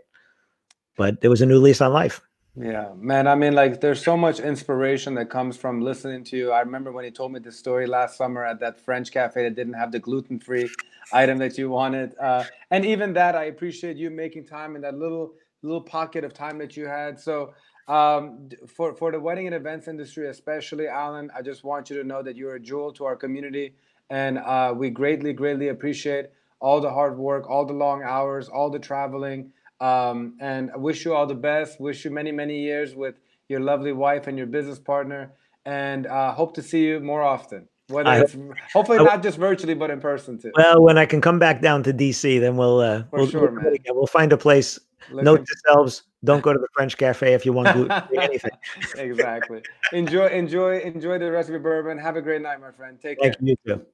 Speaker 2: But there was a new lease on life.
Speaker 1: Yeah, man. I mean, like, there's so much inspiration that comes from listening to you. I remember when he told me this story last summer at that French cafe that didn't have the gluten free item that you wanted. Uh, and even that, I appreciate you making time in that little little pocket of time that you had. So, um, for for the wedding and events industry, especially Alan, I just want you to know that you're a jewel to our community, and uh, we greatly, greatly appreciate all the hard work, all the long hours, all the traveling. Um, and I wish you all the best. Wish you many, many years with your lovely wife and your business partner. And uh, hope to see you more often. Whether I, it's hopefully I, not just virtually, but in person too.
Speaker 2: Well, when I can come back down to DC, then we'll uh, we'll, sure, we'll, we'll, find a place. Looking. Note to selves: don't go to the French cafe if you want gluten anything.
Speaker 1: exactly. Enjoy, enjoy, enjoy the rest of your bourbon. Have a great night, my friend. Take
Speaker 2: Thank
Speaker 1: care.
Speaker 2: You too.